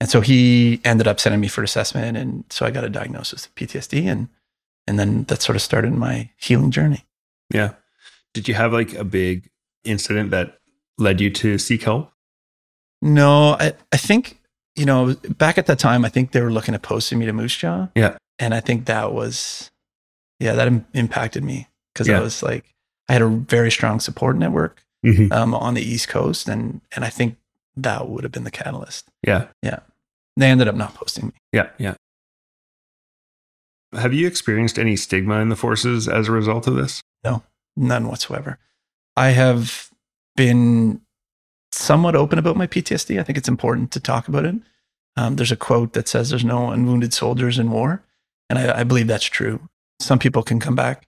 and so he ended up sending me for assessment. And so I got a diagnosis of PTSD and, and then that sort of started my healing journey. Yeah. Did you have like a big incident that led you to seek help? No, I, I think, you know, back at that time, I think they were looking at posting me to Moose Jaw. Yeah. And I think that was, yeah, that Im- impacted me because Yeah. I was like, I had a very strong support network Mm-hmm. um, on the East Coast. And, and I think that would have been the catalyst. Yeah. Yeah. They ended up not posting me. Yeah. Yeah. Have you experienced any stigma in the forces as a result of this? No, none whatsoever. I have been somewhat open about my PTSD. I think it's important to talk about it. Um, there's a quote that says there's no unwounded soldiers in war. And I, I believe that's true. Some people can come back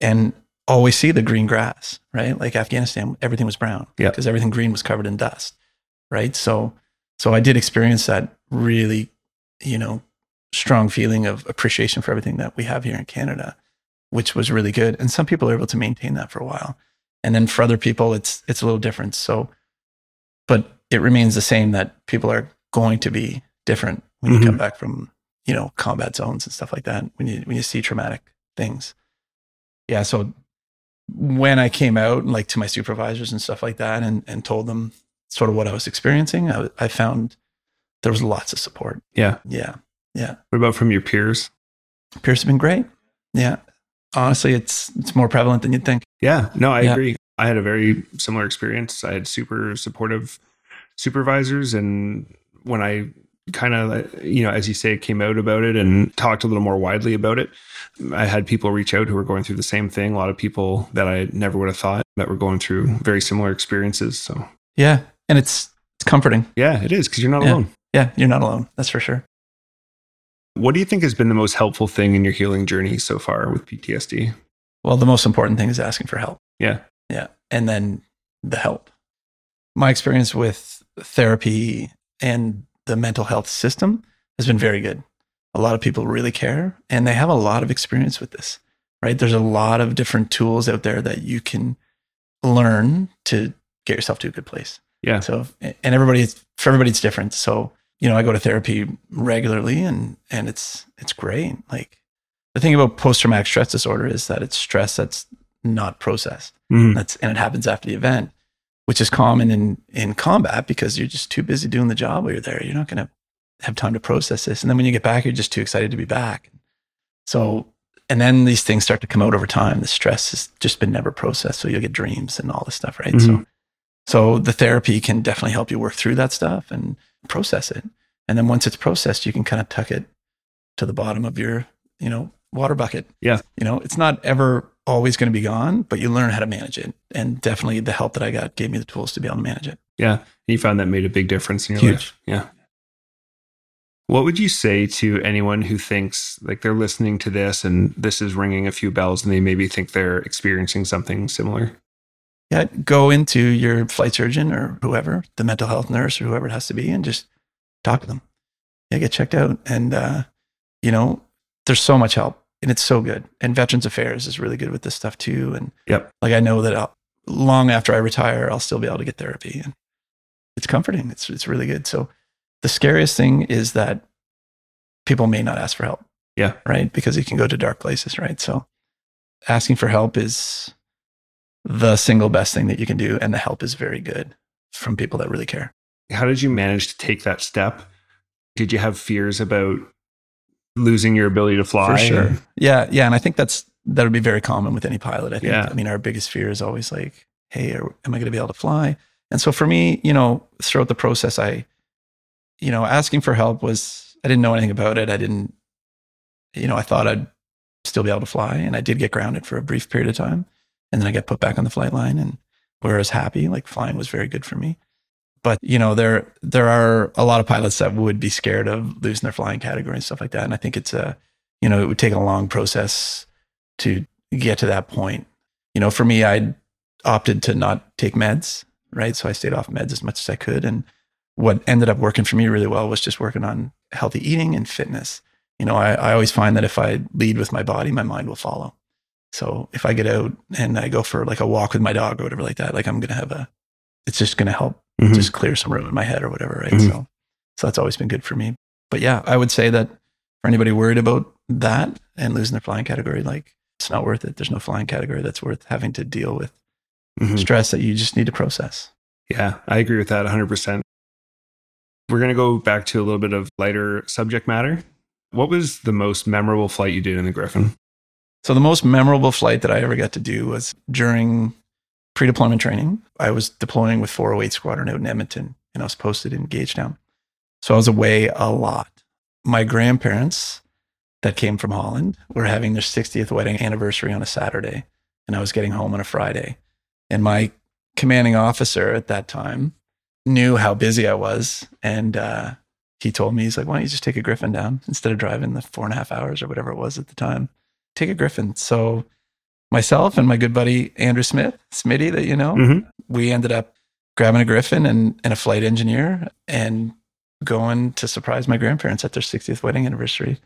and always see the green grass, right? Like Afghanistan, everything was brown because everything green was covered in dust, right? So, so I did experience that really, you know, strong feeling of appreciation for everything that we have here in Canada, which was really good. And some people are able to maintain that for a while. And then for other people, it's it's a little different. So, but it remains the same that people are going to be different when you Mhm. come back from you know combat zones and stuff like that. When you when you see traumatic things, yeah. So when I came out, like to my supervisors and stuff like that, and and told them sort of what I was experiencing, I, I found there was lots of support. Yeah. Yeah, yeah. What about from your peers? Peers have been great. Yeah. Honestly, it's it's more prevalent than you'd think. Yeah, no, I Yeah. agree. I had a very similar experience. I had super supportive supervisors, and when I kind of, you know, as you say, came out about it and talked a little more widely about it, I had people reach out who were going through the same thing. A lot of people that I never would have thought that were going through very similar experiences. So, Yeah, and it's it's comforting. yeah, it is because you're not Yeah. alone. Yeah, you're not alone. That's for sure. What do you think has been the most helpful thing in your healing journey so far with PTSD? Well, the most important thing is asking for help. Yeah. Yeah. And then the help. My experience with therapy and the mental health system has been very good. A lot of people really care and they have a lot of experience with this, right? There's a lot of different tools out there that you can learn to get yourself to a good place. Yeah. So, and everybody, for everybody, it's different. So, you know, I go to therapy regularly and, and it's, it's great. Like the thing about post traumatic stress disorder is that it's stress that's not processed. Mhm. That's, and it happens after the event, which is common in, in combat because you're just too busy doing the job while you're there. You're not going to have time to process this. And then when you get back, you're just too excited to be back. So, and then these things start to come out over time. The stress has just been never processed. So you'll get dreams and all this stuff, right? So, Mhm. so the therapy can definitely help you work through that stuff and process it. And then once it's processed, you can kind of tuck it to the bottom of your, you know, water bucket. Yeah. You know, it's not ever always going to be gone, but you learn how to manage it. And definitely the help that I got gave me the tools to be able to manage it. Yeah. You found that made a big difference in your Huge. life. Yeah. What would you say to anyone who thinks like they're listening to this and this is ringing a few bells and they maybe think they're experiencing something similar? Yeah. Go into your flight surgeon or whoever, the mental health nurse or whoever it has to be, and just talk to them. Yeah. Get checked out. And, uh, you know, there's so much help and it's so good. And Veterans Affairs is really good with this stuff too. And Yep. like I know that I'll, long after I retire, I'll still be able to get therapy, and it's comforting. It's it's really good. So the scariest thing is that people may not ask for help. Yeah. Right. Because you can go to dark places. Right. So asking for help is the single best thing that you can do, and the help is very good from people that really care. How did you manage to take that step? Did you have fears about losing your ability to fly? For sure. Yeah. Yeah. And I think that's, that would be very common with any pilot. I think, Yeah. I mean, our biggest fear is always like, Hey, are, am I going to be able to fly? And so for me, you know, throughout the process, I, you know, asking for help was, I didn't know anything about it. I didn't, you know, I thought I'd still be able to fly. And I did get grounded for a brief period of time. And then I got put back on the flight line and where I was happy, like flying was very good for me. But you know, there there are a lot of pilots that would be scared of losing their flying category and stuff like that. And I think it's a, you know, it would take a long process to get to that point. You know, for me, I opted to not take meds, right? So I stayed off meds as much as I could. And what ended up working for me really well was just working on healthy eating and fitness. You know, I, I always find that if I lead with my body, my mind will follow. So if I get out and I go for like a walk with my dog or whatever like that, like I'm going to have a, it's just going to help Mhm. just clear some room in my head or whatever, right? Mhm. So, so that's always been good for me. But yeah, I would say that for anybody worried about that and losing their flying category, like it's not worth it. There's no flying category that's worth having to deal with Mhm. stress that you just need to process. Yeah, I agree with that 100%. We're going to go back to a little bit of lighter subject matter. What was the most memorable flight you did in the Griffin? So the most memorable flight that I ever got to do was during pre-deployment training. I was deploying with 408 Squadron out in Edmonton, and I was posted in Gagetown. So I was away a lot. My grandparents that came from Holland were having their 60th wedding anniversary on a Saturday, and I was getting home on a Friday. And my commanding officer at that time knew how busy I was, and uh, he told me, he's like, "Why don't you just take a Griffin down instead of driving the four and a half hours or whatever it was at the time? Take a Griffin." So myself and my good buddy Andrew Smith, Smitty, that you know, Mhm. we ended up grabbing a Griffin and, and a flight engineer and going to surprise my grandparents at their 60th wedding anniversary.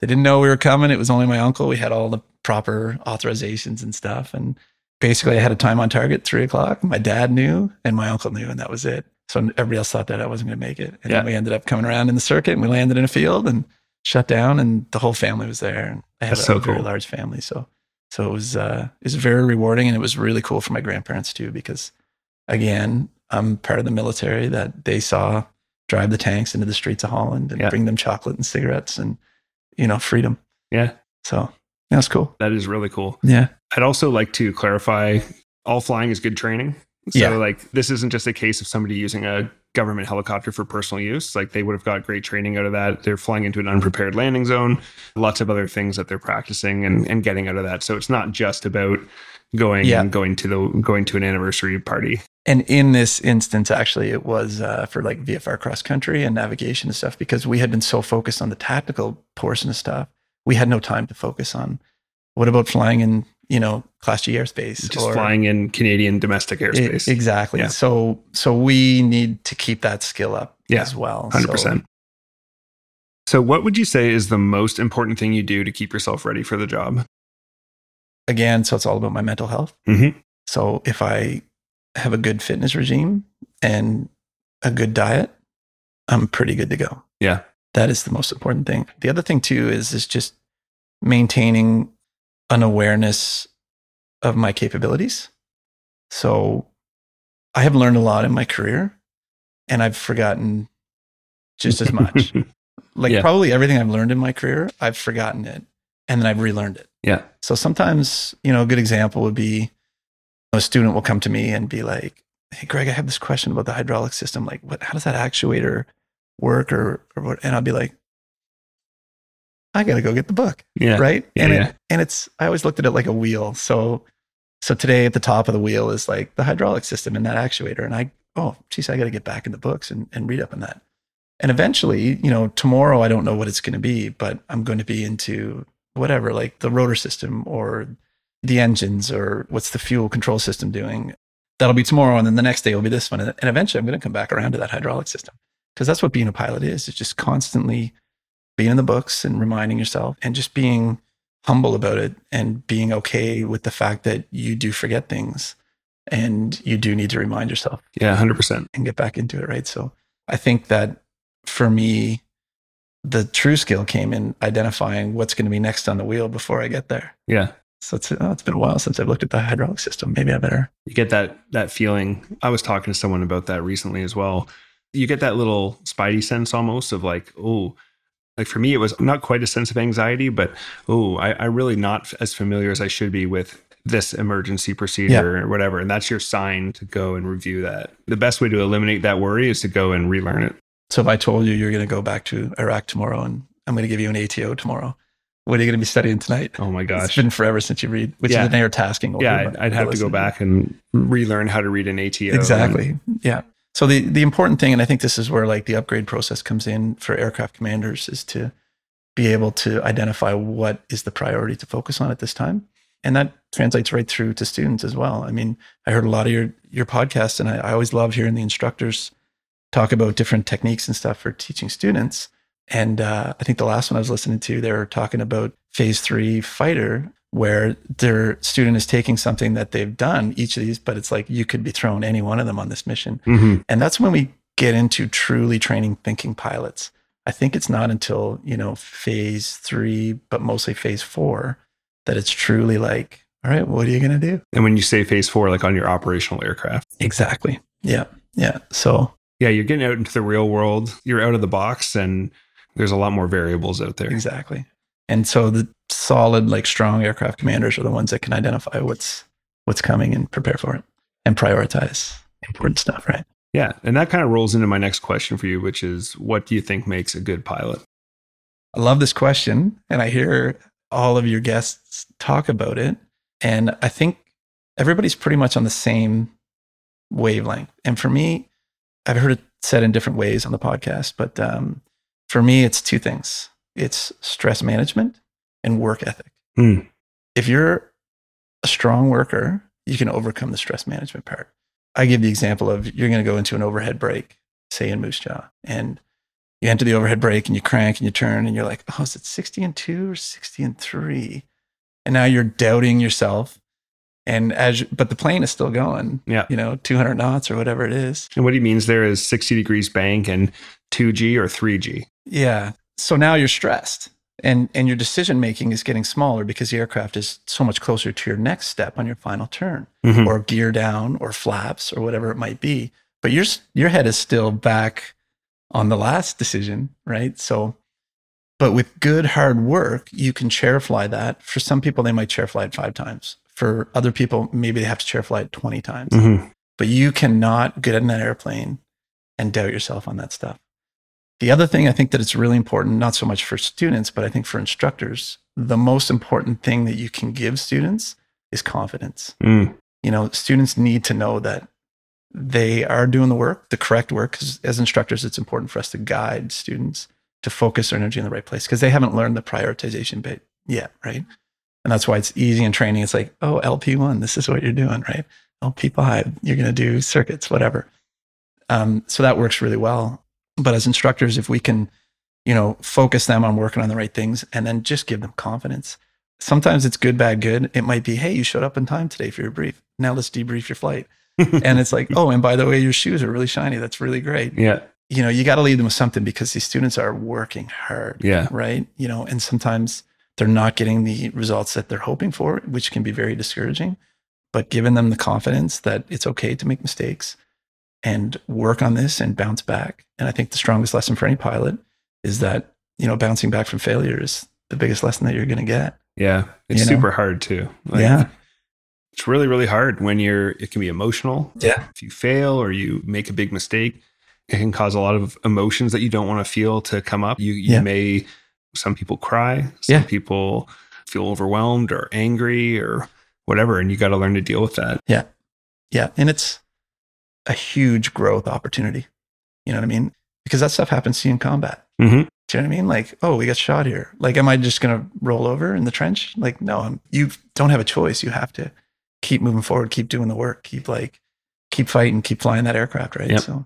They didn't know we were coming. It was only my uncle. We had all the proper authorizations and stuff. And basically, I had a time on target, three o'clock. My dad knew, and my uncle knew, and that was it. So everybody else thought that I wasn't going to make it. And Yeah. then we ended up coming around in the circuit and we landed in a field and shut down, and the whole family was there. And I have That's a, so very cool. large family. So, so it was, uh, it was very rewarding. And it was really cool for my grandparents too, because again, I'm part of the military that they saw drive the tanks into the streets of Holland and Yeah. bring them chocolate and cigarettes and, you know, freedom. Yeah, So it's cool. that is really cool. Yeah. I'd also like to clarify all flying is good training. So, Yeah. like, this isn't just a case of somebody using a government helicopter for personal use. Like, they would have got great training out of that. They're flying into an unprepared landing zone, lots of other things that they're practicing and, and getting out of that. So, it's not just about going Yeah. and going to the going to an anniversary party. And in this instance, actually, it was uh, for like VFR cross country and navigation and stuff because we had been so focused on the tactical portion of stuff, we had no time to focus on what about flying in, you know, Class G airspace Just flying in Canadian domestic airspace. exactly. Yeah. So, so we need to keep that skill up Yeah, as well. Hundred So- percent. So, what would you say is the most important thing you do to keep yourself ready for the job? again, so it's all about my mental health. Mm-hmm. So if I have a good fitness regime and a good diet, I'm pretty good to go. Yeah. That is the most important thing. The other thing too is is just maintaining an awareness of my capabilities. So I have learned a lot in my career and I've forgotten just as much. *laughs* like Yeah. probably everything I've learned in my career, I've forgotten it and then I've relearned it. yeah. So sometimes, you know, a good example would be a student will come to me and be like, Hey, Greg, I have this question about the hydraulic system. Like, what, how does that actuator work or, or what? And I'll be like, I got to go get the book. Yeah. Right. Yeah, and, yeah. It, and it's, I always looked at it like a wheel. So, so today at the top of the wheel is like the hydraulic system and that actuator. And I, oh, geez, I got to get back in the books and, and read up on that. And eventually, you know, tomorrow, I don't know what it's going to be, but I'm going to be into whatever, like the rotor system or the engines or what's the fuel control system doing. That'll be tomorrow. And then the next day will be this one. And and eventually I'm going to come back around to that hydraulic system because that's what being a pilot is. It's just constantly being in the books and reminding yourself and just being humble about it and being okay with the fact that you do forget things and you do need to remind yourself Yeah. Hundred percent. and get back into it, right? So I think that for me, the true skill came in identifying what's going to be next on the wheel before I get there. Yeah. So it's, oh, it's been a while since I've looked at the hydraulic system. Maybe I better. You get that that feeling. I was talking to someone about that recently as well. You get that little spidey sense almost of like, oh, like for me, it was not quite a sense of anxiety, but oh, I, I really not as familiar as I should be with this emergency procedure or whatever. And that's your sign to go and review that. The best way to eliminate that worry is to go and relearn it. So if I told you you're going to go back to Iraq tomorrow and I'm going to give you an ATO tomorrow, what are you going to be studying tonight? Oh my gosh. It's been forever since you read, which Yeah. is an air tasking. Yeah, I'd, I'd have to go back and relearn how to read an ATO. Exactly. Yeah. So the the important thing, and I think this is where like the upgrade process comes in for aircraft commanders, is to be able to identify what is the priority to focus on at this time, and that translates right through to students as well. I mean, I heard a lot of your your podcast, and I, I always love hearing the instructors talk about different techniques and stuff for teaching students. And uh, I think the last one I was listening to, they were talking about phase three fighter, where their student is taking something that they've done, each of these, but it's like you could be thrown any one of them on this mission. Mhm. And that's when we get into truly training thinking pilots. I think it's not until, you know, phase three, but mostly phase four, that it's truly like, all right, what are you going to do? And when you say phase four, like on your operational aircraft, Exactly. Yeah. Yeah. So yeah, you're getting out into the real world. You're out of the box, and there's a lot more variables out there. Exactly. And so the solid, like strong aircraft commanders are the ones that can identify what's what's coming and prepare for it and prioritize important stuff, right? Yeah, and that kind of rolls into my next question for you, which is, what do you think makes a good pilot? I love this question, and I hear all of your guests talk about it, and I think everybody's pretty much on the same wavelength. And for me, I've heard it said in different ways on the podcast, but um, for me, it's two things: it's stress management and work ethic. Hmm. If you're a strong worker, you can overcome the stress management part. I give the example of you're going to go into an overhead break, say in Moose Jaw, and you enter the overhead break and you crank and you turn and you're like, oh, is it 60 and two or 60 and three? And now you're doubting yourself. And as, you, but the plane is still going, Yeah. you know, 200 knots or whatever it is. And what he means there is 60 degrees bank and 2G or 3G. Yeah. So now you're stressed and, and your decision making is getting smaller because the aircraft is so much closer to your next step on your final turn Mhm. or gear down or flaps or whatever it might be. But your, your head is still back on the last decision, right? So, but with good hard work, you can chair fly that. For some people, they might chair fly it five times. For other people, maybe they have to chair fly it 20 times. Mhm. But you cannot get in that airplane and doubt yourself on that stuff. The other thing I think that it's really important, not so much for students, but I think for instructors, the most important thing that you can give students is confidence. Mm. You know, students need to know that they are doing the work, the correct work. Because as instructors, it's important for us to guide students to focus their energy in the right place because they haven't learned the prioritization bit yet, right? And that's why it's easy in training. It's like, oh, LP1, this is what you're doing, right? LP5, you're going to do circuits, whatever. Um, so that works really well. But as instructors, if we can, you know, focus them on working on the right things and then just give them confidence. Sometimes it's good, bad, good. It might be, hey, you showed up in time today for your brief. Now let's debrief your flight. *laughs* and it's like, oh, and by the way, your shoes are really shiny. That's really great. Yeah. You know, you got to leave them with something because these students are working hard. Yeah. Right. You know, and sometimes they're not getting the results that they're hoping for, which can be very discouraging. But giving them the confidence that it's okay to make mistakes and work on this and bounce back. And I think the strongest lesson for any pilot is that, you know, bouncing back from failure is the biggest lesson that you're going to get. Yeah. It's You know? super hard too. Like, yeah. It's really, really hard when you're, it can be emotional. Yeah. If you fail or you make a big mistake, it can cause a lot of emotions that you don't want to feel to come up. You, you Yeah. may, some people cry, some Yeah. people feel overwhelmed or angry or whatever. And you got to learn to deal with that. Yeah. Yeah. And it's a huge growth opportunity. You know what I mean? Because that stuff happens to you in combat. Mm-hmm. Do you know what I mean? Like, oh, we got shot here. Like, am I just going to roll over in the trench? Like, no, I'm, you don't have a choice. You have to keep moving forward, keep doing the work, keep like, keep fighting, keep flying that aircraft, right? Yep. So,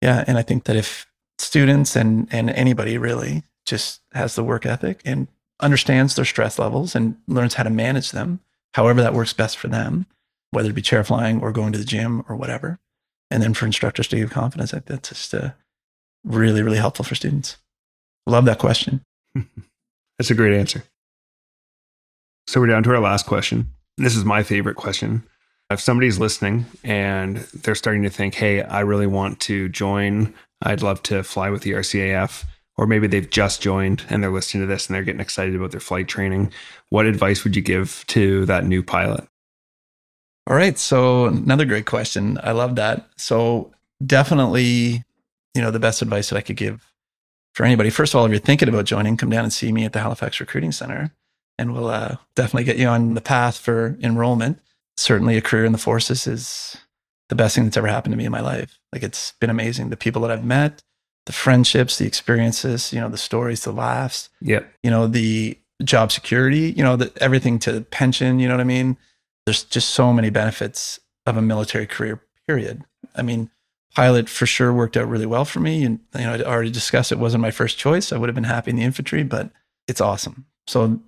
yeah. And I think that if students and, and anybody really just has the work ethic and understands their stress levels and learns how to manage them, however that works best for them, whether it be chair flying or going to the gym or whatever. And then for instructors to give confidence, I that's just uh, really, really helpful for students. Love that question. *laughs* That's a great answer. So we're down to our last question. This is my favorite question. If somebody's listening and they're starting to think, hey, I really want to join, I'd love to fly with the RCAF, or maybe they've just joined and they're listening to this and they're getting excited about their flight training, what advice would you give to that new pilot? All right. So another great question. I love that. So definitely, you know, the best advice that I could give for anybody. First of all, if you're thinking about joining, come down and see me at the Halifax Recruiting Center, and we'll uh, definitely get you on the path for enrollment. Certainly, a career in the forces is the best thing that's ever happened to me in my life. Like it's been amazing. The people that I've met, the friendships, the experiences, you know, the stories, the laughs Yep. you know the job security you know the, everything to pension you know what i mean there's just so many benefits of a military career period. I mean pilot for sure worked out really well for me and you know i already discussed it wasn't my first choice. I would have been happy in the infantry but it's awesome. So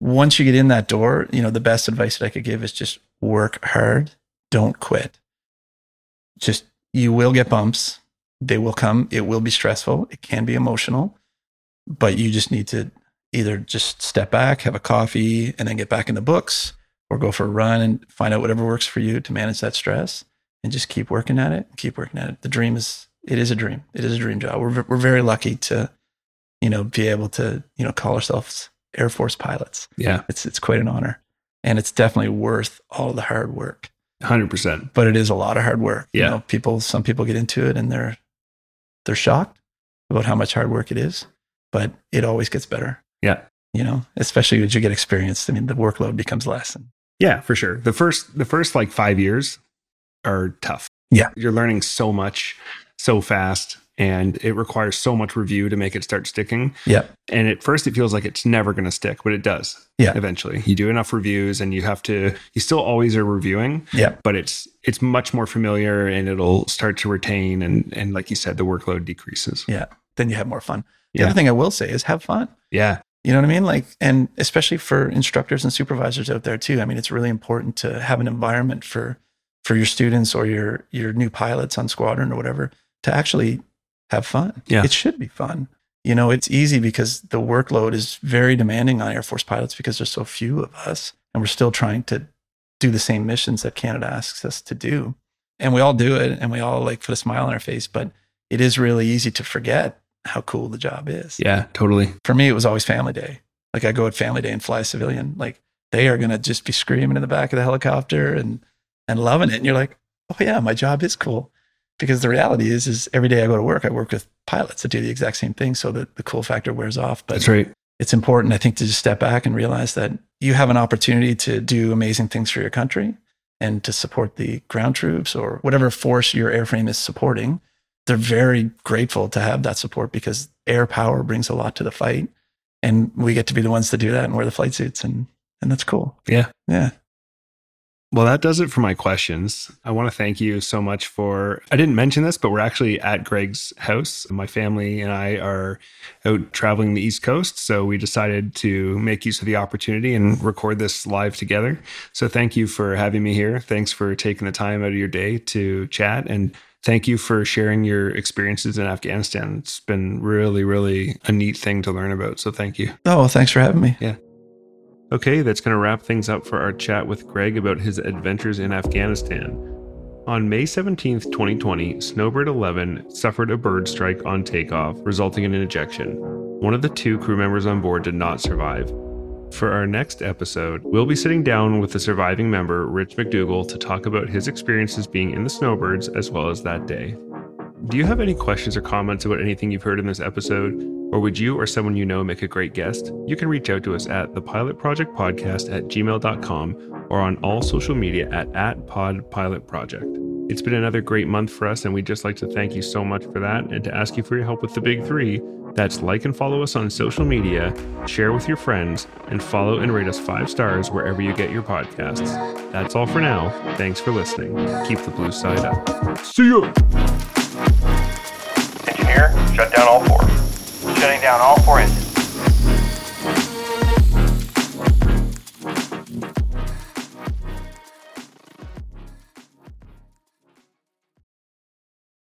once you get in that door you know the best advice that i could give is just work hard. Don't quit. Just you will get bumps. They will come. It will be stressful. It can be emotional but you just need to either just step back, have a coffee, and then get back in the books, or go for a run and find out whatever works for you to manage that stress, and just keep working at it. Keep working at it. The dream is it is a dream. It is a dream job. We're we're very lucky to, you know, be able to you know call ourselves Air Force pilots. Yeah. It's it's quite an honor, and it's definitely worth all the hard work. 100%. But it is a lot of hard work. Yeah. You know, people some people get into it and they're they're shocked about how much hard work it is, but it always gets better Yeah. you know, especially as you get experienced. I mean, the workload becomes less. And Yeah, for sure. The first the first like 5 years are tough. Yeah. You're learning so much so fast and it requires so much review to make it start sticking. yeah, And at first it feels like it's never going to stick, but it does. Yeah. Eventually. You do enough reviews and you have to you still always are reviewing, yeah, but it's it's much more familiar and it'll start to retain and and like you said the workload decreases. yeah. Then you have more fun. The Yeah. other thing I will say is have fun. Yeah. You know what I mean? Like, and especially for instructors and supervisors out there too. I mean, it's really important to have an environment for for your students or your your new pilots on squadron or whatever to actually have fun. Yeah. It should be fun. You know, it's easy because the workload is very demanding on Air Force pilots because there's so few of us and we're still trying to do the same missions that Canada asks us to do. And we all do it and we all like put a smile on our face, but it is really easy to forget how cool the job is Yeah, totally. for me, it was always family day. Like I go at family day and fly a civilian. Like they are going to just be screaming in the back of the helicopter and, and loving it. And you're like, oh yeah, my job is cool. Because the reality is, is every day I go to work, I work with pilots that do the exact same thing. So that the cool factor wears off. But That's right. it's important, I think, to just step back and realize that you have an opportunity to do amazing things for your country and to support the ground troops or whatever force your airframe is supporting. They're very grateful to have that support because air power brings a lot to the fight. And we get to be the ones to do that and wear the flight suits and and that's cool. Yeah. Yeah. Well, that does it for my questions. I want to thank you so much for. I didn't mention this, but we're actually at Greg's house. My family and I are out traveling the East Coast. So we decided to make use of the opportunity and record this live together. So thank you for having me here. Thanks for taking the time out of your day to chat. And thank you for sharing your experiences in Afghanistan. It's been really, really a neat thing to learn about. So thank you. Oh, well, thanks for having me. Yeah. Okay, that's going to wrap things up for our chat with Greg about his adventures in Afghanistan. On May 17, 2020, Snowbird 11 suffered a bird strike on takeoff, resulting in an ejection. One of the two crew members on board did not survive. For our next episode, we'll be sitting down with the surviving member, Rich MacDougall, to talk about his experiences being in the snowbirds as well as that day. Do you have any questions or comments about anything you've heard in this episode? Or would you or someone you know make a great guest? You can reach out to us at the Pilot Project Podcast at gmail.com or on all social media at, at Pod Pilot Project. It's been another great month for us, and we'd just like to thank you so much for that and to ask you for your help with the big three. That's like and follow us on social media, share with your friends, and follow and rate us five stars wherever you get your podcasts. That's all for now. Thanks for listening. Keep the blue side up. See ya! Engineer, shut down all four. Shutting down all four engines.